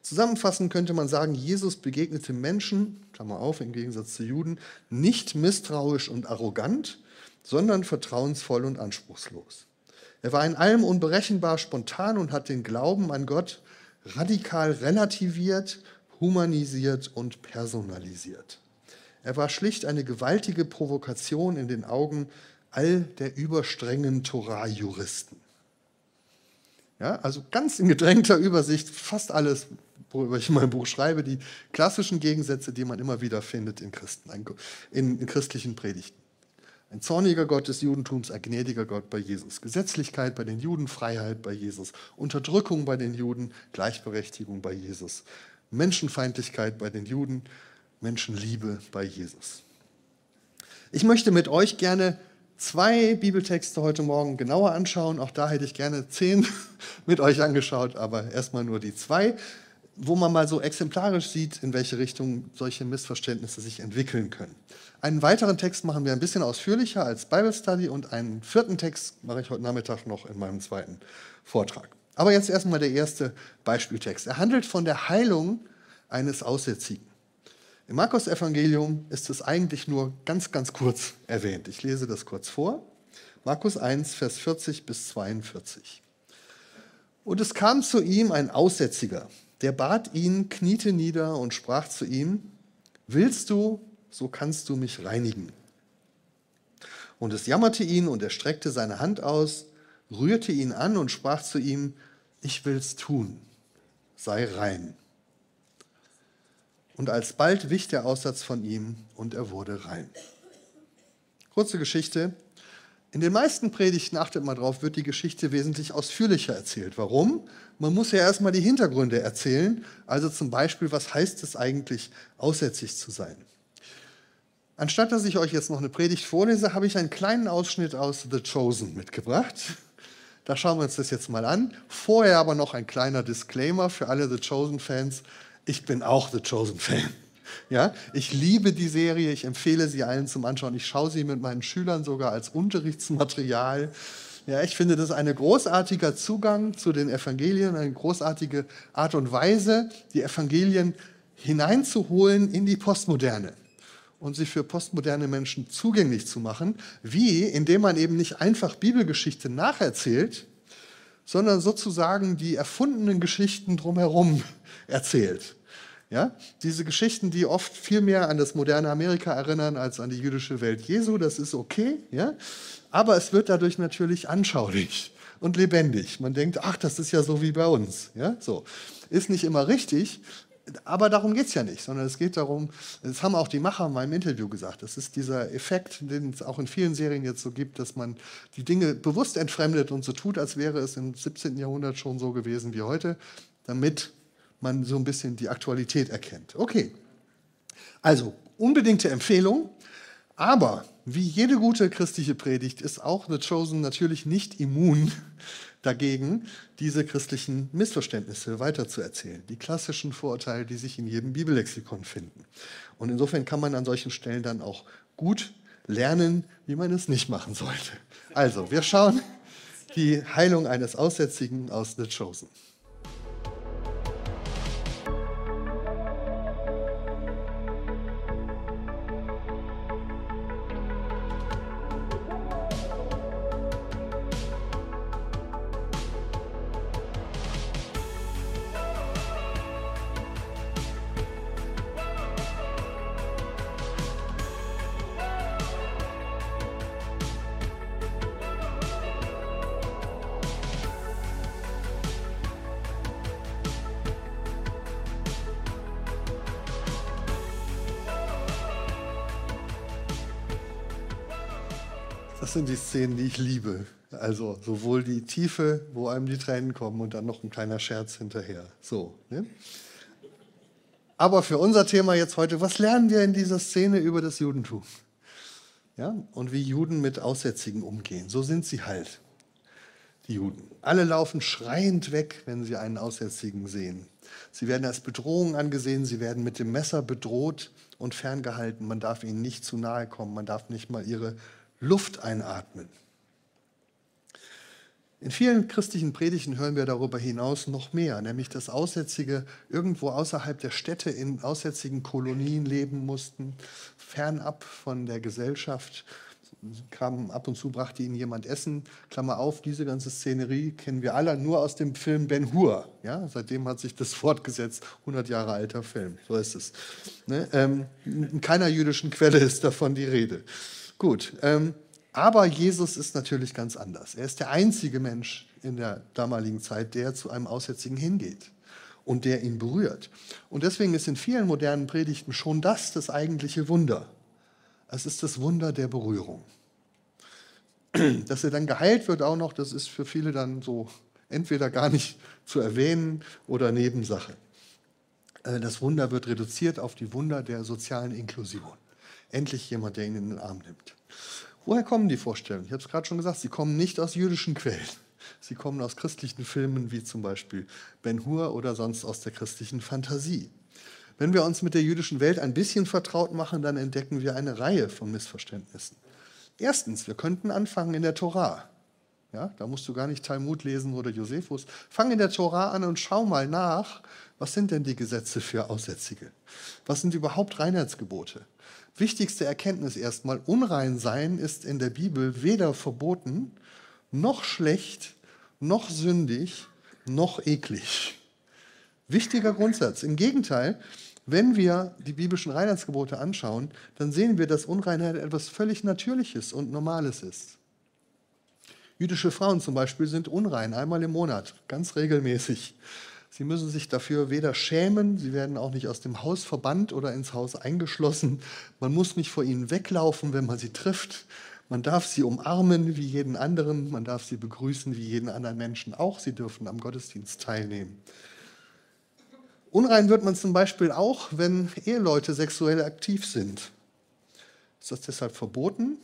Zusammenfassend könnte man sagen, Jesus begegnete Menschen, Klammer auf, im Gegensatz zu Juden, nicht misstrauisch und arrogant, sondern vertrauensvoll und anspruchslos. Er war in allem unberechenbar spontan und hat den Glauben an Gott radikal relativiert, humanisiert und personalisiert. Er war schlicht eine gewaltige Provokation in den Augen all der überstrengen Torah-Juristen. Ja, also ganz in gedrängter Übersicht fast alles, worüber ich in meinem Buch schreibe, die klassischen Gegensätze, die man immer wieder findet in, Christen, in, in christlichen Predigten. Ein zorniger Gott des Judentums, ein gnädiger Gott bei Jesus. Gesetzlichkeit bei den Juden, Freiheit bei Jesus. Unterdrückung bei den Juden, Gleichberechtigung bei Jesus. Menschenfeindlichkeit bei den Juden, Menschenliebe bei Jesus. Ich möchte mit euch gerne zwei Bibeltexte heute Morgen genauer anschauen. Auch da hätte ich gerne zehn mit euch angeschaut, aber erstmal nur die zwei wo man mal so exemplarisch sieht, in welche Richtung solche Missverständnisse sich entwickeln können. Einen weiteren Text machen wir ein bisschen ausführlicher als Bible Study und einen vierten Text mache ich heute Nachmittag noch in meinem zweiten Vortrag. Aber jetzt erstmal der erste Beispieltext. Er handelt von der Heilung eines Aussätzigen. Im Markus-Evangelium ist es eigentlich nur ganz, ganz kurz erwähnt. Ich lese das kurz vor. Markus 1, Vers 40 bis 42. Und es kam zu ihm ein Aussätziger, der bat ihn, kniete nieder und sprach zu ihm, willst du, so kannst du mich reinigen. Und es jammerte ihn und er streckte seine Hand aus, rührte ihn an und sprach zu ihm, ich will's tun, sei rein. Und alsbald wich der Aussatz von ihm und er wurde rein. Kurze Geschichte, in den meisten Predigten, achtet mal drauf, wird die Geschichte wesentlich ausführlicher erzählt. Warum? Man muss ja erstmal die Hintergründe erzählen. Also zum Beispiel, was heißt es eigentlich, aussätzig zu sein? Anstatt dass ich euch jetzt noch eine Predigt vorlese, habe ich einen kleinen Ausschnitt aus The Chosen mitgebracht. Da schauen wir uns das jetzt mal an. Vorher aber noch ein kleiner Disclaimer für alle The Chosen-Fans. Ich bin auch The Chosen-Fan. Ja, ich liebe die Serie, ich empfehle sie allen zum Anschauen. Ich schaue sie mit meinen Schülern sogar als Unterrichtsmaterial. Ja, ich finde das ein großartiger Zugang zu den Evangelien, eine großartige Art und Weise, die Evangelien hineinzuholen in die Postmoderne und sie für postmoderne Menschen zugänglich zu machen. Wie? Indem man eben nicht einfach Bibelgeschichte nacherzählt, sondern sozusagen die erfundenen Geschichten drumherum erzählt. Ja? Diese Geschichten, die oft viel mehr an das moderne Amerika erinnern als an die jüdische Welt Jesu, das ist okay. Ja? Aber es wird dadurch natürlich anschaulich und lebendig. Man denkt, ach, das ist ja so wie bei uns. Ja? So. Ist nicht immer richtig, aber darum geht es ja nicht, sondern es geht darum, das haben auch die Macher in meinem Interview gesagt, das ist dieser Effekt, den es auch in vielen Serien jetzt so gibt, dass man die Dinge bewusst entfremdet und so tut, als wäre es im 17. Jahrhundert schon so gewesen wie heute, damit man so ein bisschen die Aktualität erkennt. Okay, also unbedingte Empfehlung. Aber wie jede gute christliche Predigt ist auch The Chosen natürlich nicht immun dagegen, diese christlichen Missverständnisse weiterzuerzählen. Die klassischen Vorurteile, die sich in jedem Bibellexikon finden. Und insofern kann man an solchen Stellen dann auch gut lernen, wie man es nicht machen sollte. Also, wir schauen die Heilung eines Aussätzigen aus The Chosen. Ich liebe. Also sowohl die Tiefe, wo einem die Tränen kommen und dann noch ein kleiner Scherz hinterher. So. Ne? Aber für unser Thema jetzt heute, was lernen wir in dieser Szene über das Judentum? Ja? Und wie Juden mit Aussätzigen umgehen. So sind sie halt, die Juden. Alle laufen schreiend weg, wenn sie einen Aussätzigen sehen. Sie werden als Bedrohung angesehen, sie werden mit dem Messer bedroht und ferngehalten. Man darf ihnen nicht zu nahe kommen, man darf nicht mal ihre Luft einatmen. In vielen christlichen Predigten hören wir darüber hinaus noch mehr, nämlich dass Aussätzige irgendwo außerhalb der Städte in aussätzigen Kolonien leben mussten, fernab von der Gesellschaft. Kam ab und zu brachte ihnen jemand Essen. Klammer auf, diese ganze Szenerie kennen wir alle nur aus dem Film Ben Hur. Ja, seitdem hat sich das fortgesetzt. 100 Jahre alter Film, so ist es. Ne? Ähm, in keiner jüdischen Quelle ist davon die Rede. Gut, ähm, aber Jesus ist natürlich ganz anders. Er ist der einzige Mensch in der damaligen Zeit, der zu einem Aussätzigen hingeht und der ihn berührt. Und deswegen ist in vielen modernen Predigten schon das das eigentliche Wunder. Es ist das Wunder der Berührung. Dass er dann geheilt wird auch noch, das ist für viele dann so entweder gar nicht zu erwähnen oder Nebensache. Äh, das Wunder wird reduziert auf die Wunder der sozialen Inklusion. Endlich jemand, der ihn in den Arm nimmt. Woher kommen die Vorstellungen? Ich habe es gerade schon gesagt, sie kommen nicht aus jüdischen Quellen. Sie kommen aus christlichen Filmen wie zum Beispiel Ben Hur oder sonst aus der christlichen Fantasie. Wenn wir uns mit der jüdischen Welt ein bisschen vertraut machen, dann entdecken wir eine Reihe von Missverständnissen. Erstens, wir könnten anfangen in der Tora. Ja, da musst du gar nicht Talmud lesen oder Josephus. Fang in der Tora an und schau mal nach, was sind denn die Gesetze für Aussätzige? Was sind überhaupt Reinheitsgebote? Wichtigste Erkenntnis erstmal, unrein sein ist in der Bibel weder verboten, noch schlecht, noch sündig, noch eklig. Wichtiger Grundsatz. Im Gegenteil, wenn wir die biblischen Reinheitsgebote anschauen, dann sehen wir, dass Unreinheit etwas völlig Natürliches und Normales ist. Jüdische Frauen zum Beispiel sind unrein, einmal im Monat, ganz regelmäßig. Sie müssen sich dafür weder schämen, sie werden auch nicht aus dem Haus verbannt oder ins Haus eingeschlossen. Man muss nicht vor ihnen weglaufen, wenn man sie trifft. Man darf sie umarmen wie jeden anderen, man darf sie begrüßen wie jeden anderen Menschen auch. Sie dürfen am Gottesdienst teilnehmen. Unrein wird man zum Beispiel auch, wenn Eheleute sexuell aktiv sind. Ist das deshalb verboten?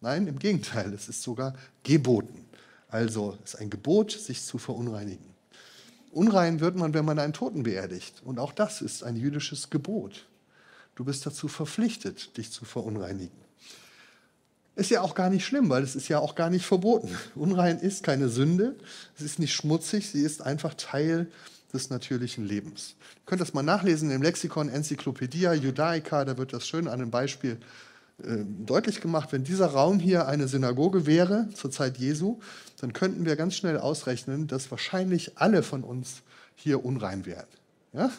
Nein, im Gegenteil, es ist sogar geboten. Also es ist ein Gebot, sich zu verunreinigen. Unrein wird man, wenn man einen Toten beerdigt. Und auch das ist ein jüdisches Gebot. Du bist dazu verpflichtet, dich zu verunreinigen. Ist ja auch gar nicht schlimm, weil es ist ja auch gar nicht verboten. Unrein ist keine Sünde, es ist nicht schmutzig, sie ist einfach Teil des natürlichen Lebens. Ihr könnt das mal nachlesen im Lexikon Enzyklopädia Judaica, da wird das schön an einem Beispiel deutlich gemacht, wenn dieser Raum hier eine Synagoge wäre zur Zeit Jesu, dann könnten wir ganz schnell ausrechnen, dass wahrscheinlich alle von uns hier unrein wären. Ja?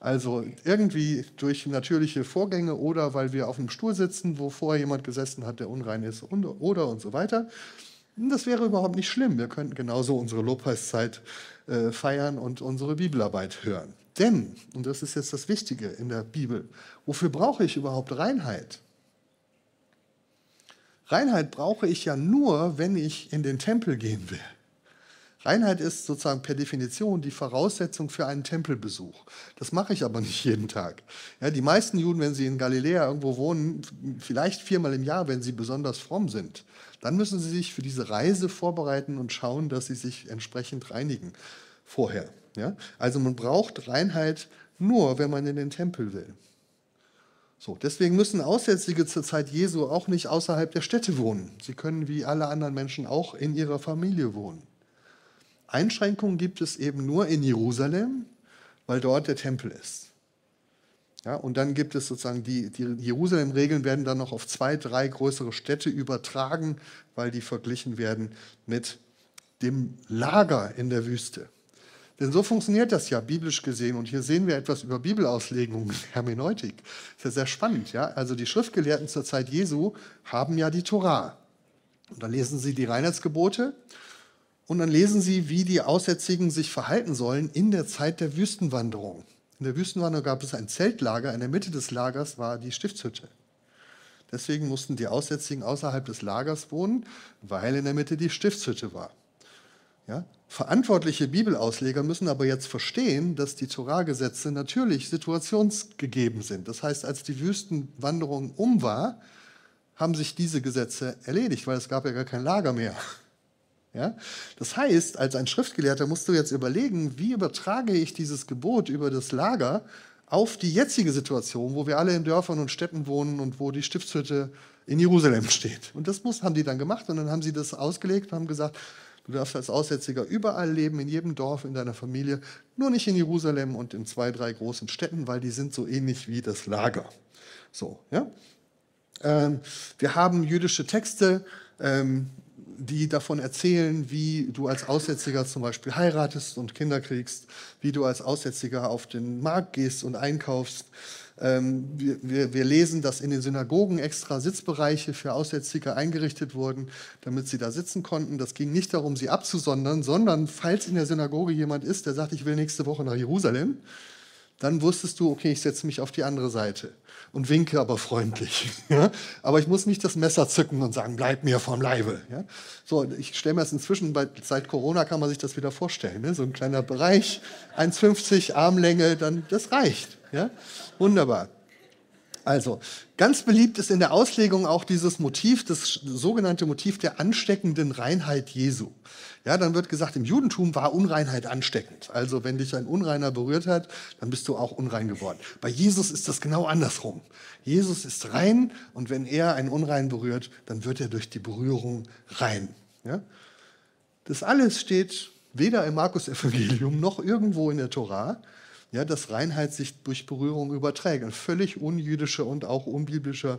Also irgendwie durch natürliche Vorgänge oder weil wir auf einem Stuhl sitzen, wo vorher jemand gesessen hat, der unrein ist und, oder und so weiter. Das wäre überhaupt nicht schlimm. Wir könnten genauso unsere Lobpreiszeit äh, feiern und unsere Bibelarbeit hören. Denn, und das ist jetzt das Wichtige in der Bibel, wofür brauche ich überhaupt Reinheit? Reinheit brauche ich ja nur, wenn ich in den Tempel gehen will. Reinheit ist sozusagen per Definition die Voraussetzung für einen Tempelbesuch. Das mache ich aber nicht jeden Tag. Ja, die meisten Juden, wenn sie in Galiläa irgendwo wohnen, vielleicht viermal im Jahr, wenn sie besonders fromm sind, dann müssen sie sich für diese Reise vorbereiten und schauen, dass sie sich entsprechend reinigen vorher. Ja? Also man braucht Reinheit nur, wenn man in den Tempel will. So, deswegen müssen Aussätzige zur Zeit Jesu auch nicht außerhalb der Städte wohnen. Sie können wie alle anderen Menschen auch in ihrer Familie wohnen. Einschränkungen gibt es eben nur in Jerusalem, weil dort der Tempel ist. Ja, und dann gibt es sozusagen die, die Jerusalem-Regeln werden dann noch auf zwei, drei größere Städte übertragen, weil die verglichen werden mit dem Lager in der Wüste. Denn so funktioniert das ja biblisch gesehen. Und hier sehen wir etwas über Bibelauslegung Hermeneutik. Das ist ja sehr spannend. Ja? Also die Schriftgelehrten zur Zeit Jesu haben ja die Torah. Und dann lesen sie die Reinheitsgebote und dann lesen sie, wie die Aussätzigen sich verhalten sollen in der Zeit der Wüstenwanderung. In der Wüstenwanderung gab es ein Zeltlager, in der Mitte des Lagers war die Stiftshütte. Deswegen mussten die Aussätzigen außerhalb des Lagers wohnen, weil in der Mitte die Stiftshütte war. Ja? Verantwortliche Bibelausleger müssen aber jetzt verstehen, dass die Torahgesetze natürlich situationsgegeben sind. Das heißt, als die Wüstenwanderung um war, haben sich diese Gesetze erledigt, weil es gab ja gar kein Lager mehr. Ja? Das heißt, als ein Schriftgelehrter musst du jetzt überlegen, wie übertrage ich dieses Gebot über das Lager auf die jetzige Situation, wo wir alle in Dörfern und Städten wohnen und wo die Stiftshütte in Jerusalem steht. Und das muss, haben die dann gemacht und dann haben sie das ausgelegt und haben gesagt, du darfst als Aussätziger überall leben, in jedem Dorf, in deiner Familie, nur nicht in Jerusalem und in zwei, drei großen Städten, weil die sind so ähnlich wie das Lager. So, ja. Ähm, wir haben jüdische Texte, ähm, die davon erzählen, wie du als Aussätziger zum Beispiel heiratest und Kinder kriegst, wie du als Aussätziger auf den Markt gehst und einkaufst. Ähm, wir, wir, wir, lesen, dass in den Synagogen extra Sitzbereiche für Aussätzige eingerichtet wurden, damit sie da sitzen konnten. Das ging nicht darum, sie abzusondern, sondern falls in der Synagoge jemand ist, der sagt, ich will nächste Woche nach Jerusalem, dann wusstest du, okay, ich setze mich auf die andere Seite und winke aber freundlich. Ja? Aber ich muss nicht das Messer zücken und sagen, bleib mir vom Leibe. Ja? So, ich stelle mir das inzwischen, bei, seit Corona kann man sich das wieder vorstellen. Ne? So ein kleiner Bereich, 1,50 Armlänge, dann, das reicht. Ja? Wunderbar. Also, ganz beliebt ist in der Auslegung auch dieses Motiv, das sogenannte Motiv der ansteckenden Reinheit Jesu. Ja, dann wird gesagt, im Judentum war Unreinheit ansteckend. Also, wenn dich ein Unreiner berührt hat, dann bist du auch unrein geworden. Bei Jesus ist das genau andersrum. Jesus ist rein und wenn er einen Unrein berührt, dann wird er durch die Berührung rein. Ja? Das alles steht weder im Markus-Evangelium noch irgendwo in der Torah ja, dass Reinheit sich durch Berührung überträgt. Ein völlig unjüdischer und auch unbiblischer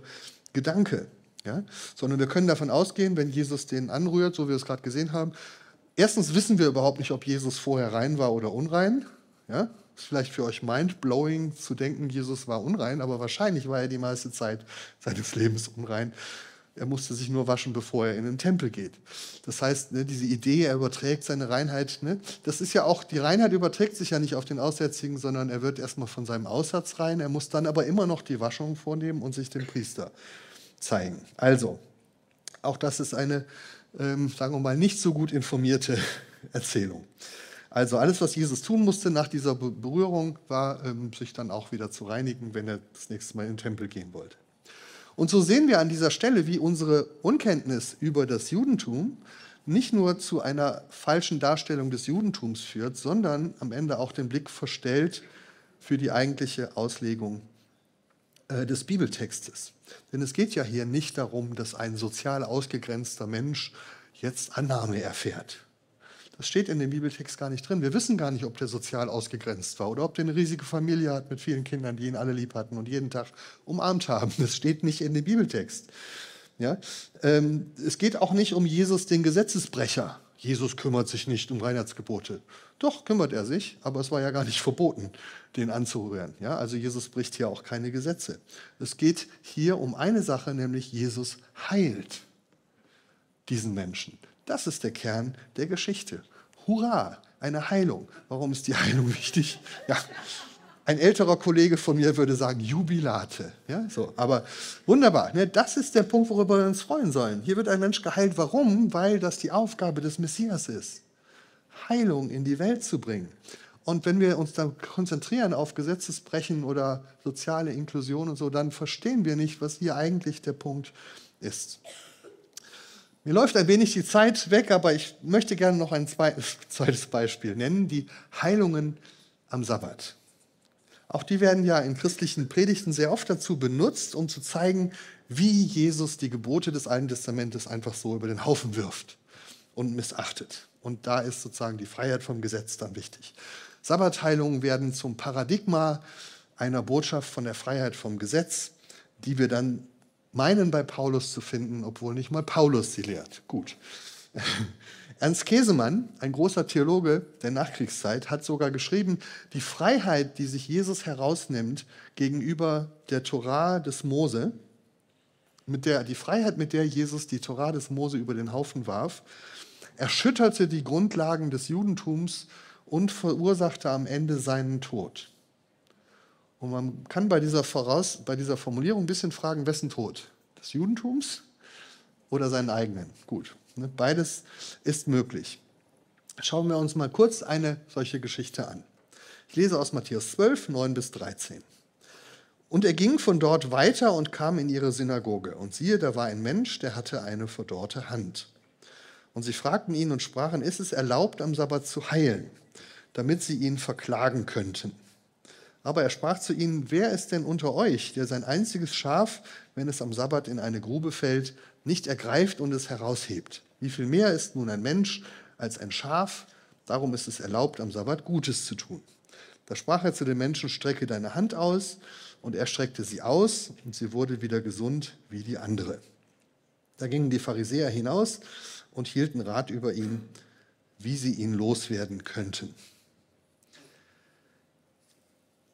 Gedanke. Ja? Sondern wir können davon ausgehen, wenn Jesus den anrührt, so wie wir es gerade gesehen haben, erstens wissen wir überhaupt nicht, ob Jesus vorher rein war oder unrein. Ja? Ist vielleicht für euch mind-blowing zu denken, Jesus war unrein, aber wahrscheinlich war er die meiste Zeit seines Lebens unrein. Er musste sich nur waschen, bevor er in den Tempel geht. Das heißt, ne, diese Idee, er überträgt seine Reinheit, ne, das ist ja auch, die Reinheit überträgt sich ja nicht auf den Aussätzigen, sondern er wird erstmal von seinem Aussatz rein. Er muss dann aber immer noch die Waschung vornehmen und sich dem Priester zeigen. Also, auch das ist eine, ähm, sagen wir mal, nicht so gut informierte Erzählung. Also alles, was Jesus tun musste nach dieser Berührung, war, ähm, sich dann auch wieder zu reinigen, wenn er das nächste Mal in den Tempel gehen wollte. Und so sehen wir an dieser Stelle, wie unsere Unkenntnis über das Judentum nicht nur zu einer falschen Darstellung des Judentums führt, sondern am Ende auch den Blick verstellt für die eigentliche Auslegung äh, des Bibeltextes. Denn es geht ja hier nicht darum, dass ein sozial ausgegrenzter Mensch jetzt Annahme erfährt. Das steht in dem Bibeltext gar nicht drin. Wir wissen gar nicht, ob der sozial ausgegrenzt war oder ob der eine riesige Familie hat mit vielen Kindern, die ihn alle lieb hatten und jeden Tag umarmt haben. Das steht nicht in dem Bibeltext. Ja? Ähm, es geht auch nicht um Jesus, den Gesetzesbrecher. Jesus kümmert sich nicht um Reinheitsgebote. Doch, kümmert er sich, aber es war ja gar nicht verboten, den anzurühren. Ja? Also Jesus bricht hier auch keine Gesetze. Es geht hier um eine Sache, nämlich Jesus heilt diesen Menschen. Das ist der Kern der Geschichte. Hurra, eine Heilung. Warum ist die Heilung wichtig? Ja, ein älterer Kollege von mir würde sagen Jubilate. Ja, so, aber wunderbar. Ne, das ist der Punkt, worüber wir uns freuen sollen. Hier wird ein Mensch geheilt. Warum? Weil das die Aufgabe des Messias ist. Heilung in die Welt zu bringen. Und wenn wir uns dann konzentrieren auf Gesetzesbrechen oder soziale Inklusion und so, dann verstehen wir nicht, was hier eigentlich der Punkt ist. Mir läuft ein wenig die Zeit weg, aber ich möchte gerne noch ein zweites Beispiel nennen, die Heilungen am Sabbat. Auch die werden ja in christlichen Predigten sehr oft dazu benutzt, um zu zeigen, wie Jesus die Gebote des Alten Testamentes einfach so über den Haufen wirft und missachtet. Und da ist sozusagen die Freiheit vom Gesetz dann wichtig. Sabbatheilungen werden zum Paradigma einer Botschaft von der Freiheit vom Gesetz, die wir dann meinen bei Paulus zu finden, obwohl nicht mal Paulus sie lehrt. Gut. Ernst Käsemann, ein großer Theologe der Nachkriegszeit, hat sogar geschrieben, die Freiheit, die sich Jesus herausnimmt gegenüber der Torah des Mose, mit der, die Freiheit, mit der Jesus die Torah des Mose über den Haufen warf, erschütterte die Grundlagen des Judentums und verursachte am Ende seinen Tod. Und man kann bei dieser, Voraus, bei dieser Formulierung ein bisschen fragen, wessen Tod? Des Judentums oder seinen eigenen? Gut? Beides ist möglich. Schauen wir uns mal kurz eine solche Geschichte an. Ich lese aus Matthäus 12, 9 bis 13. Und er ging von dort weiter und kam in ihre Synagoge. Und siehe, da war ein Mensch, der hatte eine verdorrte Hand. Und sie fragten ihn und sprachen, ist es erlaubt, am Sabbat zu heilen? damit sie ihn verklagen könnten. Aber er sprach zu ihnen, wer ist denn unter euch, der sein einziges Schaf, wenn es am Sabbat in eine Grube fällt, nicht ergreift und es heraushebt? Wie viel mehr ist nun ein Mensch als ein Schaf? Darum ist es erlaubt, am Sabbat Gutes zu tun. Da sprach er zu den Menschen, strecke deine Hand aus. Und er streckte sie aus und sie wurde wieder gesund wie die andere. Da gingen die Pharisäer hinaus und hielten Rat über ihn, wie sie ihn loswerden könnten.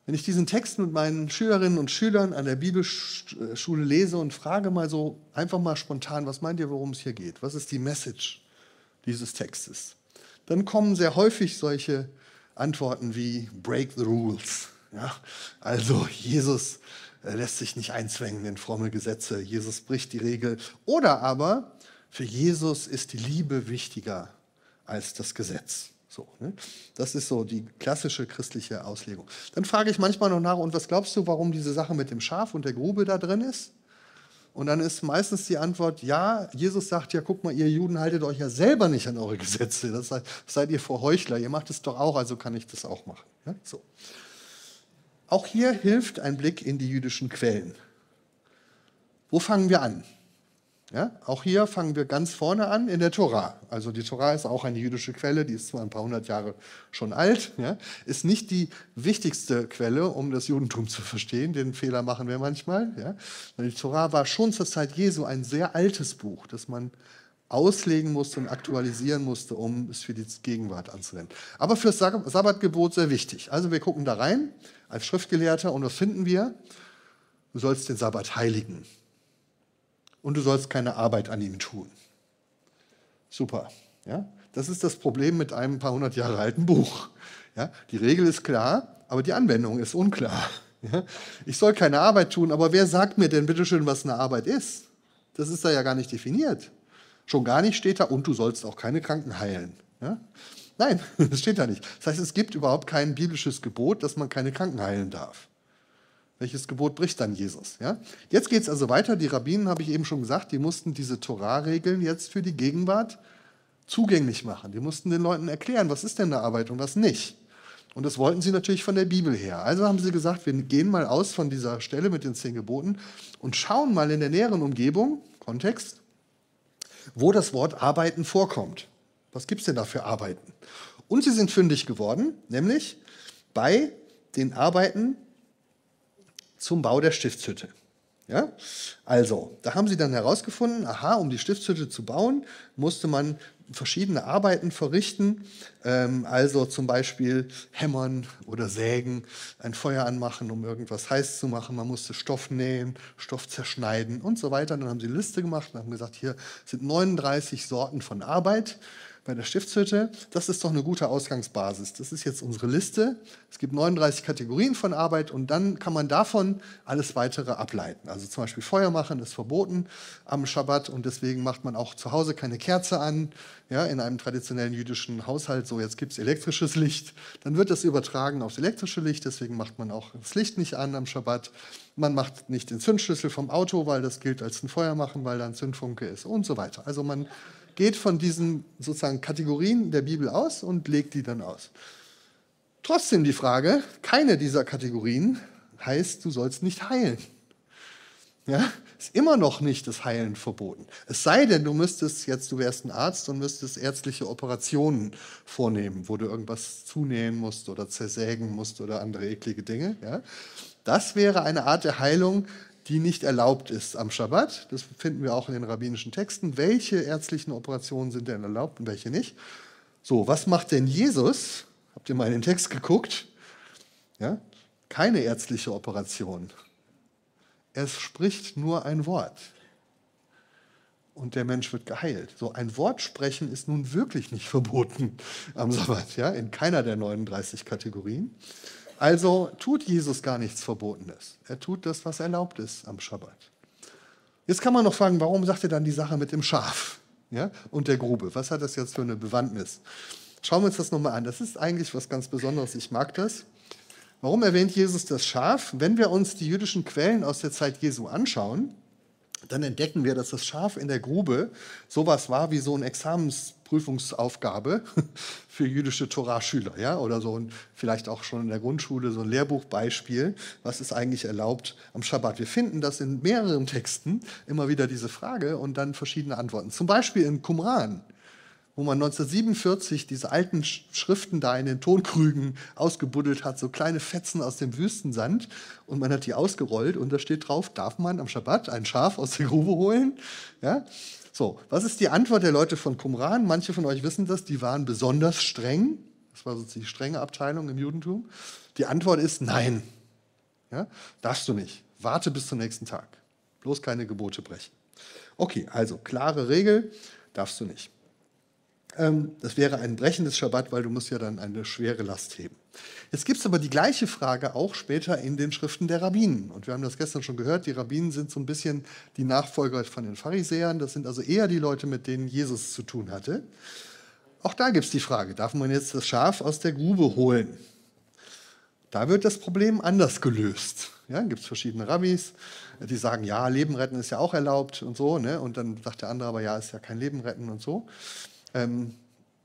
Wenn ich diesen Text mit meinen Schülerinnen und Schülern an der Bibelschule lese und frage mal so einfach mal spontan, was meint ihr, worum es hier geht? Was ist die Message dieses Textes? Dann kommen sehr häufig solche Antworten wie Break the Rules. Ja? Also Jesus äh, lässt sich nicht einzwängen in fromme Gesetze, Jesus bricht die Regel. Oder aber für Jesus ist die Liebe wichtiger als das Gesetz. So, ne? Das ist so die klassische christliche Auslegung. Dann frage ich manchmal noch nach, und was glaubst du, warum diese Sache mit dem Schaf und der Grube da drin ist? Und dann ist meistens die Antwort, ja, Jesus sagt ja, guck mal, ihr Juden haltet euch ja selber nicht an eure Gesetze. Das seid, seid ihr vor Heuchler. Ihr macht es doch auch, also kann ich das auch machen. Ja? So. Auch hier hilft ein Blick in die jüdischen Quellen. Wo fangen wir an? Ja, auch hier fangen wir ganz vorne an in der Tora. Also die Tora ist auch eine jüdische Quelle, die ist zwar ein paar hundert Jahre schon alt, ja, ist nicht die wichtigste Quelle, um das Judentum zu verstehen. Den Fehler machen wir manchmal. Ja. Die Tora war schon zur Zeit Jesu ein sehr altes Buch, das man auslegen musste und aktualisieren musste, um es für die Gegenwart anzuwenden. Aber für das Sabbatgebot sehr wichtig. Also wir gucken da rein als Schriftgelehrter und was finden wir? Du sollst den Sabbat heiligen und du sollst keine Arbeit an ihm tun. Super. Ja? Das ist das Problem mit einem paar hundert Jahre alten Buch. Ja? Die Regel ist klar, aber die Anwendung ist unklar. Ja? Ich soll keine Arbeit tun, aber wer sagt mir denn bitteschön, was eine Arbeit ist? Das ist da ja gar nicht definiert. Schon gar nicht steht da, und du sollst auch keine Kranken heilen. Ja? Nein, das steht da nicht. Das heißt, es gibt überhaupt kein biblisches Gebot, dass man keine Kranken heilen darf. Welches Gebot bricht dann Jesus? Ja? Jetzt geht es also weiter. Die Rabbinen, habe ich eben schon gesagt, die mussten diese Torah-Regeln jetzt für die Gegenwart zugänglich machen. Die mussten den Leuten erklären, was ist denn eine Arbeit und was nicht. Und das wollten sie natürlich von der Bibel her. Also haben sie gesagt, wir gehen mal aus von dieser Stelle mit den zehn Geboten und schauen mal in der näheren Umgebung, Kontext, wo das Wort Arbeiten vorkommt. Was gibt es denn da für Arbeiten? Und sie sind fündig geworden, nämlich bei den Arbeiten zum Bau der Stiftshütte. Ja? Also, da haben sie dann herausgefunden, aha, um die Stiftshütte zu bauen, musste man verschiedene Arbeiten verrichten, ähm, also zum Beispiel hämmern oder sägen, ein Feuer anmachen, um irgendwas heiß zu machen. Man musste Stoff nähen, Stoff zerschneiden und so weiter. Dann haben sie eine Liste gemacht und haben gesagt, hier sind 39 Sorten von Arbeit, bei der Stiftshütte. Das ist doch eine gute Ausgangsbasis. Das ist jetzt unsere Liste. Es gibt 39 Kategorien von Arbeit und dann kann man davon alles weitere ableiten. Also zum Beispiel Feuer machen ist verboten am Schabbat und deswegen macht man auch zu Hause keine Kerze an. Ja, in einem traditionellen jüdischen Haushalt, so jetzt gibt es elektrisches Licht, dann wird das übertragen aufs elektrische Licht, deswegen macht man auch das Licht nicht an am Schabbat. Man macht nicht den Zündschlüssel vom Auto, weil das gilt als ein Feuer machen, weil da ein Zündfunke ist und so weiter. Also man geht von diesen sozusagen Kategorien der Bibel aus und legt die dann aus. Trotzdem die Frage, keine dieser Kategorien heißt, du sollst nicht heilen. Ja, ist immer noch nicht das Heilen verboten. Es sei denn, du müsstest jetzt, du wärst ein Arzt und müsstest ärztliche Operationen vornehmen, wo du irgendwas zunähen musst oder zersägen musst oder andere eklige Dinge. Ja. Das wäre eine Art der Heilung, die nicht erlaubt ist am Schabbat. Das finden wir auch in den rabbinischen Texten. Welche ärztlichen Operationen sind denn erlaubt und welche nicht? So, was macht denn Jesus? Habt ihr mal in den Text geguckt? Ja? Keine ärztliche Operation. Er spricht nur ein Wort. Und der Mensch wird geheilt. So ein Wort sprechen ist nun wirklich nicht verboten am Sabbat, ja, in keiner der 39 Kategorien. Also tut Jesus gar nichts Verbotenes. Er tut das, was erlaubt ist am Schabbat. Jetzt kann man noch fragen, warum sagt er dann die Sache mit dem Schaf ja, und der Grube? Was hat das jetzt für eine Bewandtnis? Schauen wir uns das nochmal an. Das ist eigentlich was ganz Besonderes. Ich mag das. Warum erwähnt Jesus das Schaf? Wenn wir uns die jüdischen Quellen aus der Zeit Jesu anschauen, dann entdecken wir, dass das Schaf in der Grube sowas war wie so eine Examensprüfungsaufgabe für jüdische Torah-Schüler, ja, oder so ein, vielleicht auch schon in der Grundschule so ein Lehrbuchbeispiel, was ist eigentlich erlaubt am Schabbat. Wir finden das in mehreren Texten immer wieder diese Frage und dann verschiedene Antworten. Zum Beispiel in Qumran wo man 1947 diese alten Schriften da in den Tonkrügen ausgebuddelt hat, so kleine Fetzen aus dem Wüstensand und man hat die ausgerollt und da steht drauf, darf man am Schabbat ein Schaf aus der Grube holen? Ja? So, was ist die Antwort der Leute von Qumran? Manche von euch wissen das, die waren besonders streng. Das war sozusagen die strenge Abteilung im Judentum. Die Antwort ist nein. Ja? Darfst du nicht. Warte bis zum nächsten Tag. Bloß keine Gebote brechen. Okay, also klare Regel, darfst du nicht. Ähm, das wäre ein Brechen des Schabbat, weil du musst ja dann eine schwere Last heben. Jetzt gibt es aber die gleiche Frage auch später in den Schriften der Rabbinen. Und wir haben das gestern schon gehört, die Rabbinen sind so ein bisschen die Nachfolger von den Pharisäern. Das sind also eher die Leute, mit denen Jesus zu tun hatte. Auch da gibt es die Frage, darf man jetzt das Schaf aus der Grube holen? Da wird das Problem anders gelöst. Ja, gibt es verschiedene Rabbis, die sagen, ja, Leben retten ist ja auch erlaubt und so. Ne? Und dann sagt der andere aber, ja, ist ja kein Leben retten und so. Ähm,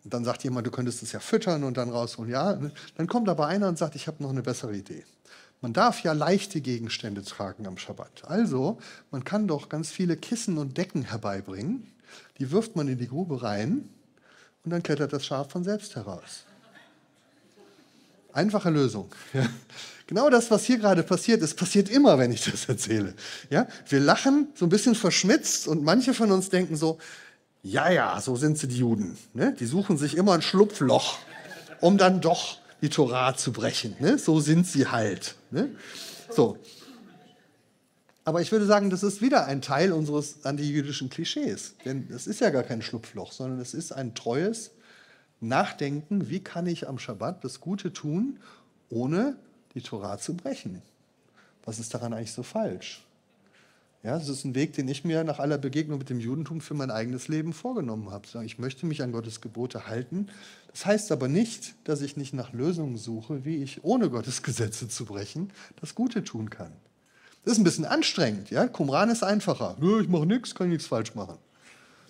dann sagt jemand, du könntest es ja füttern und dann rausholen. Ja, dann kommt aber einer und sagt, ich habe noch eine bessere Idee. Man darf ja leichte Gegenstände tragen am Schabbat. Also, man kann doch ganz viele Kissen und Decken herbeibringen. Die wirft man in die Grube rein und dann klettert das Schaf von selbst heraus. Einfache Lösung. Ja. Genau das, was hier gerade passiert ist, passiert immer, wenn ich das erzähle. Ja? Wir lachen so ein bisschen verschmitzt und manche von uns denken so, ja, ja, so sind sie die Juden. Ne? Die suchen sich immer ein Schlupfloch, um dann doch die Torah zu brechen. Ne? So sind sie halt. Ne? So. Aber ich würde sagen, das ist wieder ein Teil unseres antijüdischen Klischees. Denn es ist ja gar kein Schlupfloch, sondern es ist ein treues Nachdenken, wie kann ich am Schabbat das Gute tun, ohne die Torah zu brechen. Was ist daran eigentlich so falsch? Ja, das ist ein Weg, den ich mir nach aller Begegnung mit dem Judentum für mein eigenes Leben vorgenommen habe. Ich möchte mich an Gottes Gebote halten. Das heißt aber nicht, dass ich nicht nach Lösungen suche, wie ich ohne Gottes Gesetze zu brechen das Gute tun kann. Das ist ein bisschen anstrengend. Ja? Qumran ist einfacher. ich mache nichts, kann nichts falsch machen.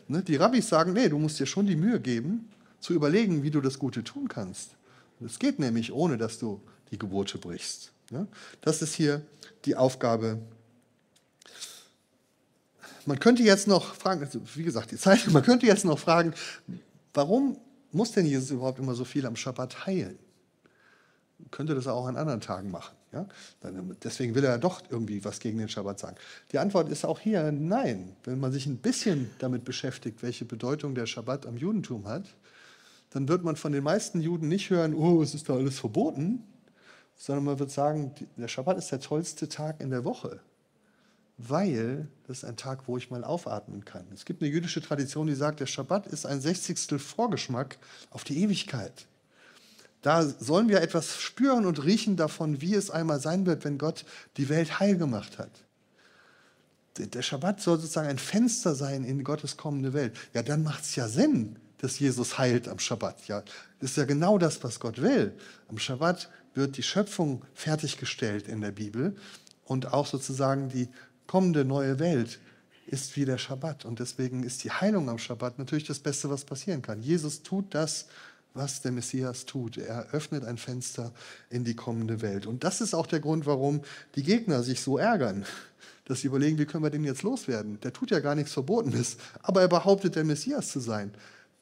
Ne? Die Rabbis sagen, nee, du musst dir schon die Mühe geben, zu überlegen, wie du das Gute tun kannst. Es geht nämlich, ohne dass du die Gebote brichst. Das ist hier die Aufgabe man könnte jetzt noch fragen, also wie gesagt, die Zeit, man könnte jetzt noch fragen, warum muss denn Jesus überhaupt immer so viel am Schabbat heilen? Man könnte das auch an anderen Tagen machen. Ja? Deswegen will er ja doch irgendwie was gegen den Schabbat sagen. Die Antwort ist auch hier nein. Wenn man sich ein bisschen damit beschäftigt, welche Bedeutung der Schabbat am Judentum hat, dann wird man von den meisten Juden nicht hören, oh, es ist da alles verboten, sondern man wird sagen, der Schabbat ist der tollste Tag in der Woche weil das ist ein Tag, wo ich mal aufatmen kann. Es gibt eine jüdische Tradition, die sagt, der Schabbat ist ein sechzigstel Vorgeschmack auf die Ewigkeit. Da sollen wir etwas spüren und riechen davon, wie es einmal sein wird, wenn Gott die Welt heil gemacht hat. Der Schabbat soll sozusagen ein Fenster sein in Gottes kommende Welt. Ja, dann macht es ja Sinn, dass Jesus heilt am Schabbat. Ja, das ist ja genau das, was Gott will. Am Schabbat wird die Schöpfung fertiggestellt in der Bibel und auch sozusagen die kommende neue Welt ist wie der Schabbat. Und deswegen ist die Heilung am Schabbat natürlich das Beste, was passieren kann. Jesus tut das, was der Messias tut. Er öffnet ein Fenster in die kommende Welt. Und das ist auch der Grund, warum die Gegner sich so ärgern, dass sie überlegen, wie können wir den jetzt loswerden? Der tut ja gar nichts Verbotenes, aber er behauptet, der Messias zu sein.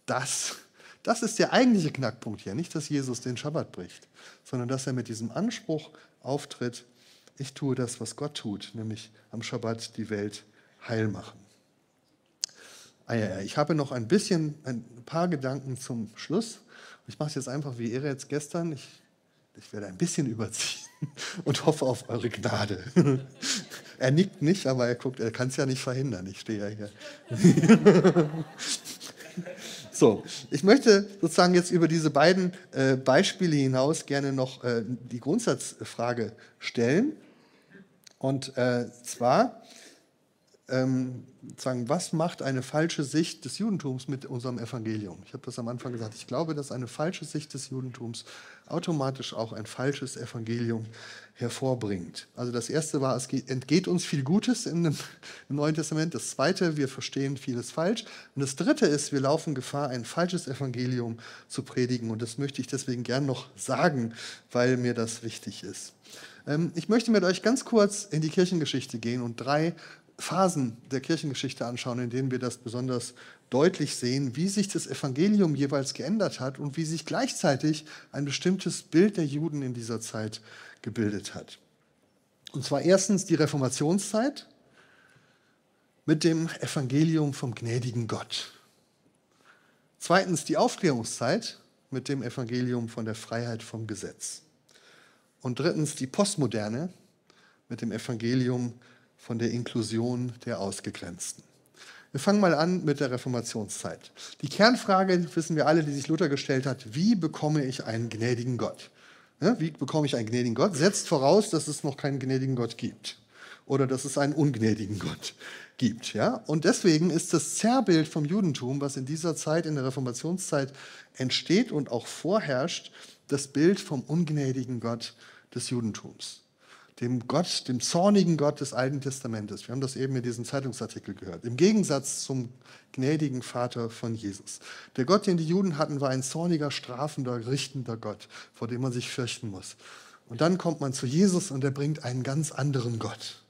Das, das ist der eigentliche Knackpunkt hier. Nicht, dass Jesus den Schabbat bricht, sondern dass er mit diesem Anspruch auftritt, ich tue das, was Gott tut, nämlich am Schabbat die Welt heil machen. Ah. Ich habe noch ein bisschen, ein paar Gedanken zum Schluss. Ich mache es jetzt einfach wie ihr jetzt gestern. Ich, ich werde ein bisschen überziehen und hoffe auf eure Gnade. er nickt nicht, aber er guckt, er kann es ja nicht verhindern. Ich stehe ja hier. So, ich möchte sozusagen jetzt über diese beiden äh, Beispiele hinaus gerne noch äh, die Grundsatzfrage stellen. Und äh, zwar, ähm, sagen, was macht eine falsche Sicht des Judentums mit unserem Evangelium? Ich habe das am Anfang gesagt. Ich glaube, dass eine falsche Sicht des Judentums automatisch auch ein falsches Evangelium hervorbringt. Also das erste war, es entgeht uns viel Gutes im Neuen Testament. Das zweite, wir verstehen vieles falsch. Und das dritte ist, wir laufen Gefahr, ein falsches Evangelium zu predigen. Und das möchte ich deswegen gern noch sagen, weil mir das wichtig ist. Ähm, ich möchte mit euch ganz kurz in die Kirchengeschichte gehen und drei Phasen der Kirchengeschichte anschauen, in denen wir das besonders deutlich sehen, wie sich das Evangelium jeweils geändert hat und wie sich gleichzeitig ein bestimmtes Bild der Juden in dieser Zeit gebildet hat. Und zwar erstens die Reformationszeit mit dem Evangelium vom gnädigen Gott. Zweitens die Aufklärungszeit mit dem Evangelium von der Freiheit vom Gesetz. Und drittens die Postmoderne mit dem Evangelium von der Inklusion der Ausgegrenzten. Wir fangen mal an mit der Reformationszeit. Die Kernfrage, wissen wir alle, die sich Luther gestellt hat, wie bekomme ich einen gnädigen Gott? Wie bekomme ich einen gnädigen Gott? Setzt voraus, dass es noch keinen gnädigen Gott gibt oder dass es einen ungnädigen Gott gibt. Ja? Und deswegen ist das Zerrbild vom Judentum, was in dieser Zeit, in der Reformationszeit entsteht und auch vorherrscht, das Bild vom ungnädigen Gott des Judentums. Dem Gott, dem zornigen Gott des Alten Testamentes. Wir haben das eben in diesem Zeitungsartikel gehört. Im Gegensatz zum gnädigen Vater von Jesus. Der Gott, den die Juden hatten, war ein zorniger, strafender, richtender Gott, vor dem man sich fürchten muss. Und dann kommt man zu Jesus und er bringt einen ganz anderen Gott.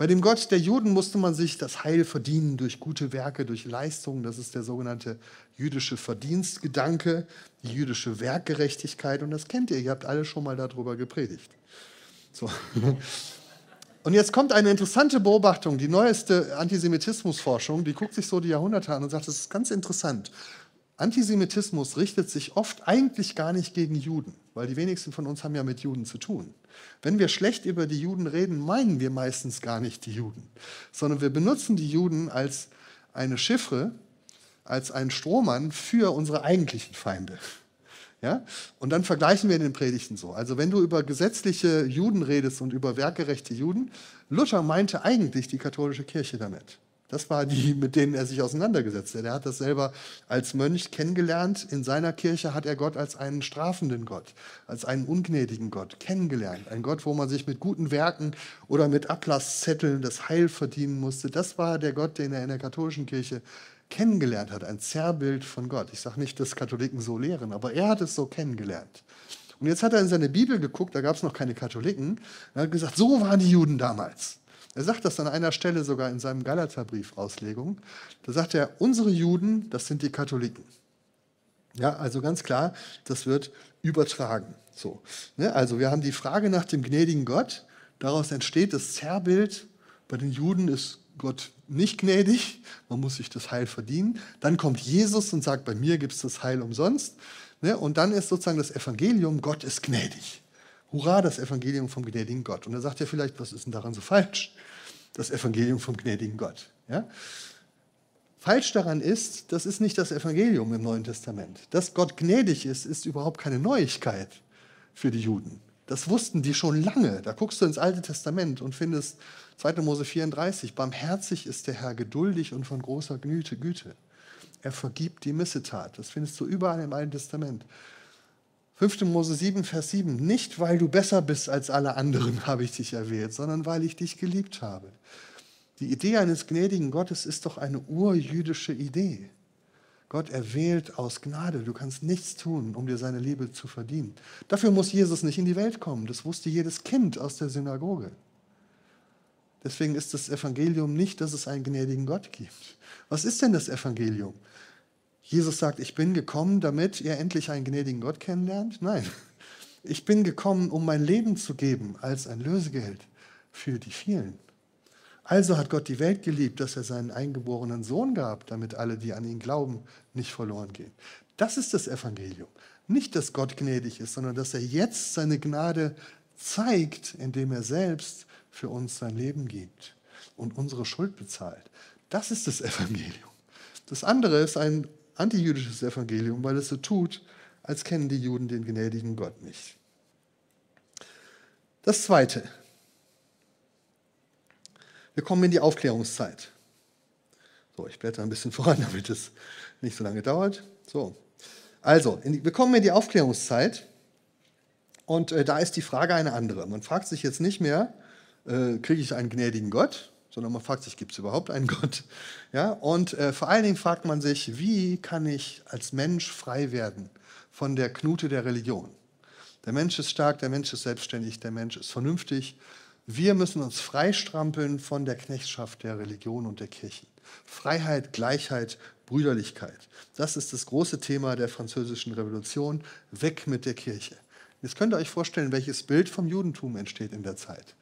Bei dem Gott der Juden musste man sich das Heil verdienen durch gute Werke, durch Leistungen. Das ist der sogenannte jüdische Verdienstgedanke, die jüdische Werkgerechtigkeit. Und das kennt ihr, ihr habt alle schon mal darüber gepredigt. So. Und jetzt kommt eine interessante Beobachtung, die neueste Antisemitismusforschung, die guckt sich so die Jahrhunderte an und sagt, das ist ganz interessant. Antisemitismus richtet sich oft eigentlich gar nicht gegen Juden, weil die wenigsten von uns haben ja mit Juden zu tun. Wenn wir schlecht über die Juden reden, meinen wir meistens gar nicht die Juden, sondern wir benutzen die Juden als eine Chiffre, als einen Strohmann für unsere eigentlichen Feinde. Ja? Und dann vergleichen wir in den Predigten so. Also wenn du über gesetzliche Juden redest und über werkgerechte Juden, Luther meinte eigentlich die katholische Kirche damit. Das war die, mit denen er sich auseinandergesetzt hat. Er hat das selber als Mönch kennengelernt. In seiner Kirche hat er Gott als einen strafenden Gott, als einen ungnädigen Gott kennengelernt. Ein Gott, wo man sich mit guten Werken oder mit Ablasszetteln das Heil verdienen musste. Das war der Gott, den er in der katholischen Kirche kennengelernt hat. Ein Zerrbild von Gott. Ich sage nicht, dass Katholiken so lehren, aber er hat es so kennengelernt. Und jetzt hat er in seine Bibel geguckt, da gab es noch keine Katholiken. Er hat gesagt, so waren die Juden damals. Er sagt das an einer Stelle sogar in seinem Galaterbrief-Auslegung. Da sagt er, unsere Juden, das sind die Katholiken. Ja, also ganz klar, das wird übertragen. So, ne? Also wir haben die Frage nach dem gnädigen Gott. Daraus entsteht das Zerrbild. Bei den Juden ist Gott nicht gnädig, man muss sich das Heil verdienen. Dann kommt Jesus und sagt, bei mir gibt es das Heil umsonst. Ne? Und dann ist sozusagen das Evangelium, Gott ist gnädig. Hurra, das Evangelium vom gnädigen Gott. Und da sagt er vielleicht, was ist denn daran so falsch? das Evangelium vom gnädigen Gott. Ja? Falsch daran ist, das ist nicht das Evangelium im Neuen Testament. Dass Gott gnädig ist, ist überhaupt keine Neuigkeit für die Juden. Das wussten die schon lange. Da guckst du ins Alte Testament und findest 2. Mose 34, barmherzig ist der Herr, geduldig und von großer. Güte. Er vergibt die Missetat. Das findest du überall im Alten Testament. 5. Mose 7, Vers 7. Nicht, weil du besser bist als alle anderen, habe ich dich erwählt, sondern weil ich dich geliebt habe. Die Idee eines gnädigen Gottes ist doch eine urjüdische Idee. Gott erwählt aus Gnade. Du kannst nichts tun, um dir seine Liebe zu verdienen. Dafür muss Jesus nicht in die Welt kommen. Das wusste jedes Kind aus der Synagoge. Deswegen ist das Evangelium nicht, dass es einen gnädigen Gott gibt. Was ist denn das Evangelium? Jesus sagt, ich bin gekommen, damit ihr endlich einen gnädigen Gott kennenlernt? Nein, ich bin gekommen, um mein Leben zu geben als ein Lösegeld für die vielen. Also hat Gott die Welt geliebt, dass er seinen eingeborenen Sohn gab, damit alle, die an ihn glauben, nicht verloren gehen. Das ist das Evangelium. Nicht, dass Gott gnädig ist, sondern dass er jetzt seine Gnade zeigt, indem er selbst für uns sein Leben gibt und unsere Schuld bezahlt. Das ist das Evangelium. Das andere ist ein antijüdisches Evangelium, weil es so tut, als kennen die Juden den gnädigen Gott nicht. Das Zweite. Wir kommen in die Aufklärungszeit. So, ich blätter ein bisschen voran, damit es nicht so lange dauert. So, also, die, wir kommen in die Aufklärungszeit und äh, da ist die Frage eine andere. Man fragt sich jetzt nicht mehr, äh, kriege ich einen gnädigen Gott, sondern man fragt sich, gibt es überhaupt einen Gott? Ja, und äh, vor allen Dingen fragt man sich, wie kann ich als Mensch frei werden von der Knute der Religion? Der Mensch ist stark, der Mensch ist selbstständig, der Mensch ist vernünftig. Wir müssen uns freistrampeln von der Knechtschaft der Religion und der Kirchen. Freiheit, Gleichheit, Brüderlichkeit. Das ist das große Thema der französischen Revolution. Weg mit der Kirche. Jetzt könnt ihr euch vorstellen, welches Bild vom Judentum entsteht in der Zeit.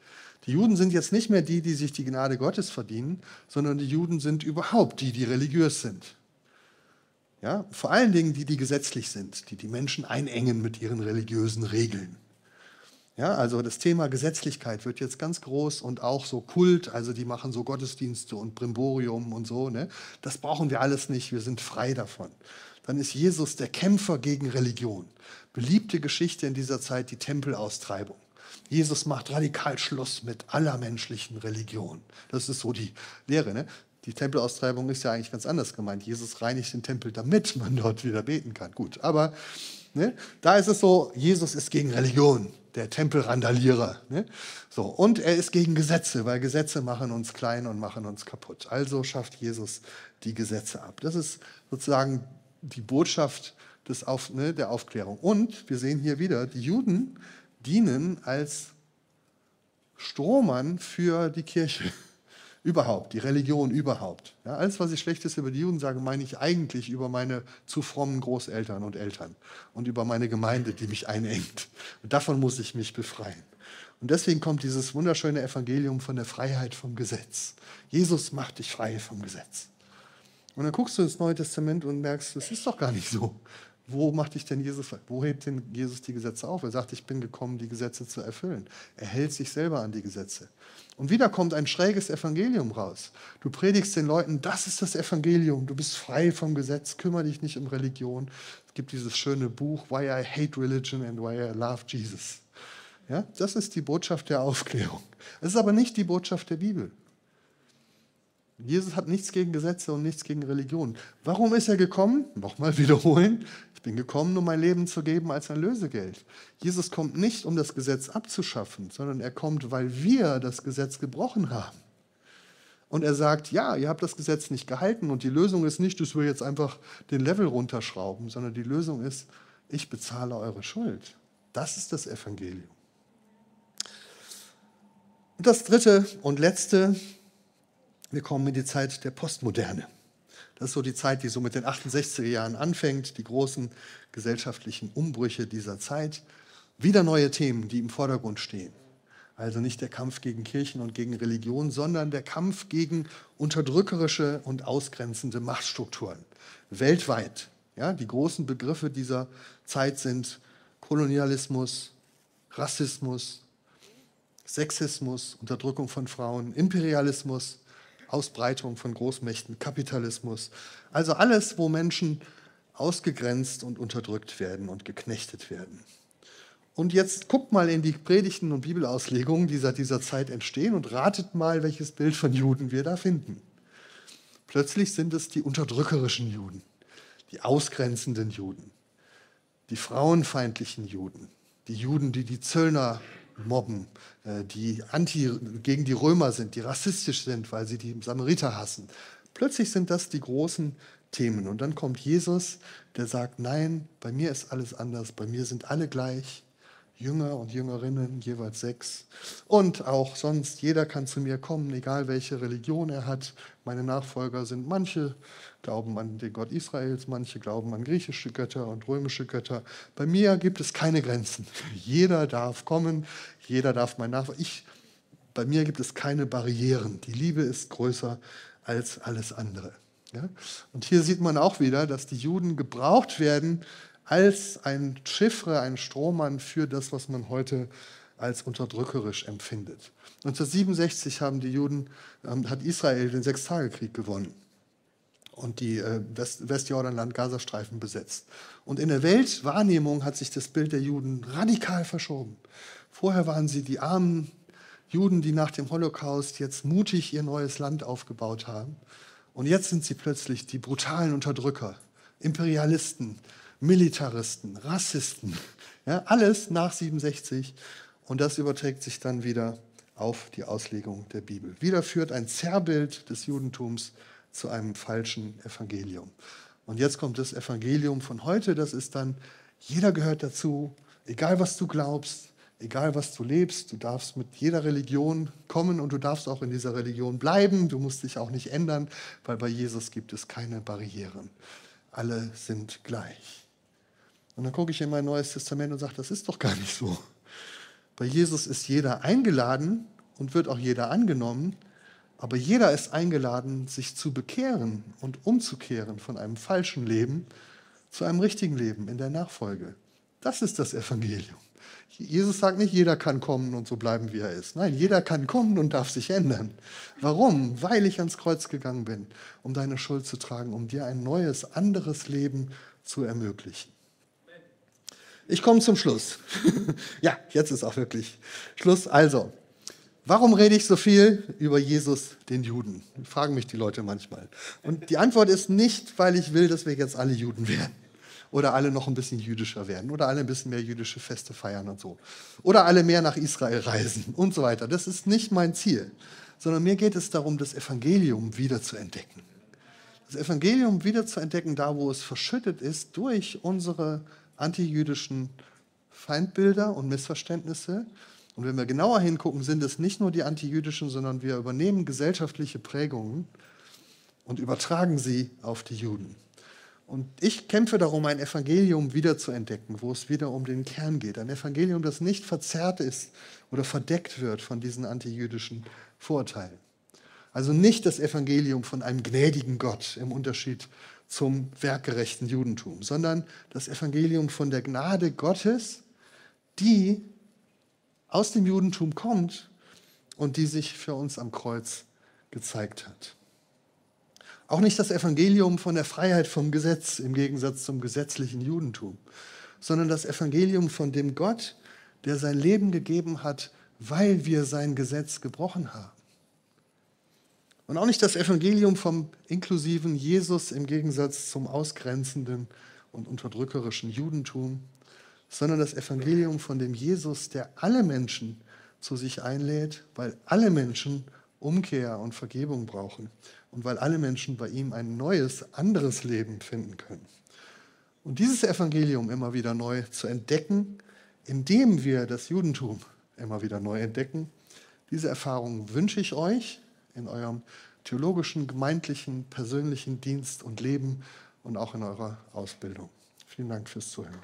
Die Juden sind jetzt nicht mehr die, die sich die Gnade Gottes verdienen, sondern die Juden sind überhaupt die, die religiös sind. Ja, vor allen Dingen die, die gesetzlich sind, die die Menschen einengen mit ihren religiösen Regeln. Ja, also das Thema Gesetzlichkeit wird jetzt ganz groß und auch so Kult, also die machen so Gottesdienste und Brimborium und so. Ne? Das brauchen wir alles nicht, wir sind frei davon. Dann ist Jesus der Kämpfer gegen Religion. Beliebte Geschichte in dieser Zeit die Tempelaustreibung. Jesus macht radikal Schluss mit aller menschlichen Religion. Das ist so die Lehre. Ne? Die Tempelaustreibung ist ja eigentlich ganz anders gemeint. Jesus reinigt den Tempel, damit man dort wieder beten kann. Gut, aber ne, da ist es so, Jesus ist gegen Religion, der Tempelrandalierer. Ne? So, und er ist gegen Gesetze, weil Gesetze machen uns klein und machen uns kaputt. Also schafft Jesus die Gesetze ab. Das ist sozusagen die Botschaft des Auf, ne, der Aufklärung. Und wir sehen hier wieder, die Juden dienen als Strohmann für die Kirche überhaupt, die Religion überhaupt. Ja, alles, was ich Schlechtes über die Juden sage, meine ich eigentlich über meine zu frommen Großeltern und Eltern und über meine Gemeinde, die mich einengt. Und davon muss ich mich befreien. Und deswegen kommt dieses wunderschöne Evangelium von der Freiheit vom Gesetz. Jesus macht dich frei vom Gesetz. Und dann guckst du ins Neue Testament und merkst, das ist doch gar nicht so. Wo macht dich denn Jesus, wo hebt denn Jesus die Gesetze auf? Er sagt, ich bin gekommen, die Gesetze zu erfüllen. Er hält sich selber an die Gesetze. Und wieder kommt ein schräges Evangelium raus. Du predigst den Leuten, das ist das Evangelium, du bist frei vom Gesetz, kümmere dich nicht um Religion. Es gibt dieses schöne Buch, Why I Hate Religion and Why I Love Jesus. Ja, das ist die Botschaft der Aufklärung. Es ist aber nicht die Botschaft der Bibel. Jesus hat nichts gegen Gesetze und nichts gegen Religion. Warum ist er gekommen? Nochmal wiederholen. Ich bin gekommen, um mein Leben zu geben als ein Lösegeld. Jesus kommt nicht, um das Gesetz abzuschaffen, sondern er kommt, weil wir das Gesetz gebrochen haben. Und er sagt, ja, ihr habt das Gesetz nicht gehalten und die Lösung ist nicht, dass wir jetzt einfach den Level runterschrauben, sondern die Lösung ist, ich bezahle eure Schuld. Das ist das Evangelium. Und das dritte und letzte, wir kommen in die Zeit der Postmoderne. Das ist so die Zeit, die so mit den 68er Jahren anfängt, die großen gesellschaftlichen Umbrüche dieser Zeit. Wieder neue Themen, die im Vordergrund stehen. Also nicht der Kampf gegen Kirchen und gegen Religion, sondern der Kampf gegen unterdrückerische und ausgrenzende Machtstrukturen. Weltweit. Ja, die großen Begriffe dieser Zeit sind Kolonialismus, Rassismus, Sexismus, Unterdrückung von Frauen, Imperialismus, Ausbreitung von Großmächten, Kapitalismus. Also alles, wo Menschen ausgegrenzt und unterdrückt werden und geknechtet werden. Und jetzt guckt mal in die Predigten und Bibelauslegungen, die seit dieser Zeit entstehen und ratet mal, welches Bild von Juden wir da finden. Plötzlich sind es die unterdrückerischen Juden, die ausgrenzenden Juden, die frauenfeindlichen Juden, die Juden, die die Zöllner mobben, äh, die anti gegen die Römer sind, die rassistisch sind, weil sie die Samariter hassen. Plötzlich sind das die großen Themen. Und dann kommt Jesus, der sagt, nein, bei mir ist alles anders, bei mir sind alle gleich. Jünger und Jüngerinnen, jeweils sechs. Und auch sonst, jeder kann zu mir kommen, egal welche Religion er hat. Meine Nachfolger sind manche glauben an den Gott Israels, manche glauben an griechische Götter und römische Götter. Bei mir gibt es keine Grenzen. Jeder darf kommen, jeder darf mein Nachfolger. Ich, bei mir gibt es keine Barrieren. Die Liebe ist größer als alles andere. Ja? Und hier sieht man auch wieder, dass die Juden gebraucht werden, als ein Chiffre, ein Strohmann für das, was man heute als unterdrückerisch empfindet. 1967 haben die Juden, ähm, hat Israel den Sechstagekrieg gewonnen und die äh, West Westjordanland Gazastreifen besetzt. Und in der Weltwahrnehmung hat sich das Bild der Juden radikal verschoben. Vorher waren sie die armen Juden, die nach dem Holocaust jetzt mutig ihr neues Land aufgebaut haben. Und jetzt sind sie plötzlich die brutalen Unterdrücker, Imperialisten, Militaristen, Rassisten, ja, alles nach 67. Und das überträgt sich dann wieder auf die Auslegung der Bibel. Wieder führt ein Zerrbild des Judentums zu einem falschen Evangelium. Und jetzt kommt das Evangelium von heute, das ist dann, jeder gehört dazu, egal was du glaubst, egal was du lebst, du darfst mit jeder Religion kommen und du darfst auch in dieser Religion bleiben, du musst dich auch nicht ändern, weil bei Jesus gibt es keine Barrieren. Alle sind gleich. Und dann gucke ich in mein Neues Testament und sage, das ist doch gar nicht so. Bei Jesus ist jeder eingeladen und wird auch jeder angenommen, aber jeder ist eingeladen, sich zu bekehren und umzukehren von einem falschen Leben zu einem richtigen Leben in der Nachfolge. Das ist das Evangelium. Jesus sagt nicht, jeder kann kommen und so bleiben, wie er ist. Nein, jeder kann kommen und darf sich ändern. Warum? Weil ich ans Kreuz gegangen bin, um deine Schuld zu tragen, um dir ein neues, anderes Leben zu ermöglichen. Ich komme zum Schluss. ja, jetzt ist auch wirklich Schluss. Also, warum rede ich so viel über Jesus, den Juden? Fragen mich die Leute manchmal. Und die Antwort ist nicht, weil ich will, dass wir jetzt alle Juden werden. Oder alle noch ein bisschen jüdischer werden. Oder alle ein bisschen mehr jüdische Feste feiern und so. Oder alle mehr nach Israel reisen und so weiter. Das ist nicht mein Ziel. Sondern mir geht es darum, das Evangelium wieder zu entdecken. Das Evangelium wieder zu entdecken, da wo es verschüttet ist durch unsere antijüdischen Feindbilder und Missverständnisse. Und wenn wir genauer hingucken, sind es nicht nur die antijüdischen, sondern wir übernehmen gesellschaftliche Prägungen und übertragen sie auf die Juden. Und ich kämpfe darum, ein Evangelium wiederzuentdecken, wo es wieder um den Kern geht. Ein Evangelium, das nicht verzerrt ist oder verdeckt wird von diesen antijüdischen Vorurteilen. Also nicht das Evangelium von einem gnädigen Gott im Unterschied zum werkgerechten Judentum, sondern das Evangelium von der Gnade Gottes, die aus dem Judentum kommt und die sich für uns am Kreuz gezeigt hat. Auch nicht das Evangelium von der Freiheit vom Gesetz im Gegensatz zum gesetzlichen Judentum, sondern das Evangelium von dem Gott, der sein Leben gegeben hat, weil wir sein Gesetz gebrochen haben. Und auch nicht das Evangelium vom inklusiven Jesus im Gegensatz zum ausgrenzenden und unterdrückerischen Judentum, sondern das Evangelium von dem Jesus, der alle Menschen zu sich einlädt, weil alle Menschen Umkehr und Vergebung brauchen und weil alle Menschen bei ihm ein neues, anderes Leben finden können. Und dieses Evangelium immer wieder neu zu entdecken, indem wir das Judentum immer wieder neu entdecken, diese Erfahrung wünsche ich euch in eurem theologischen, gemeindlichen, persönlichen Dienst und Leben und auch in eurer Ausbildung. Vielen Dank fürs Zuhören.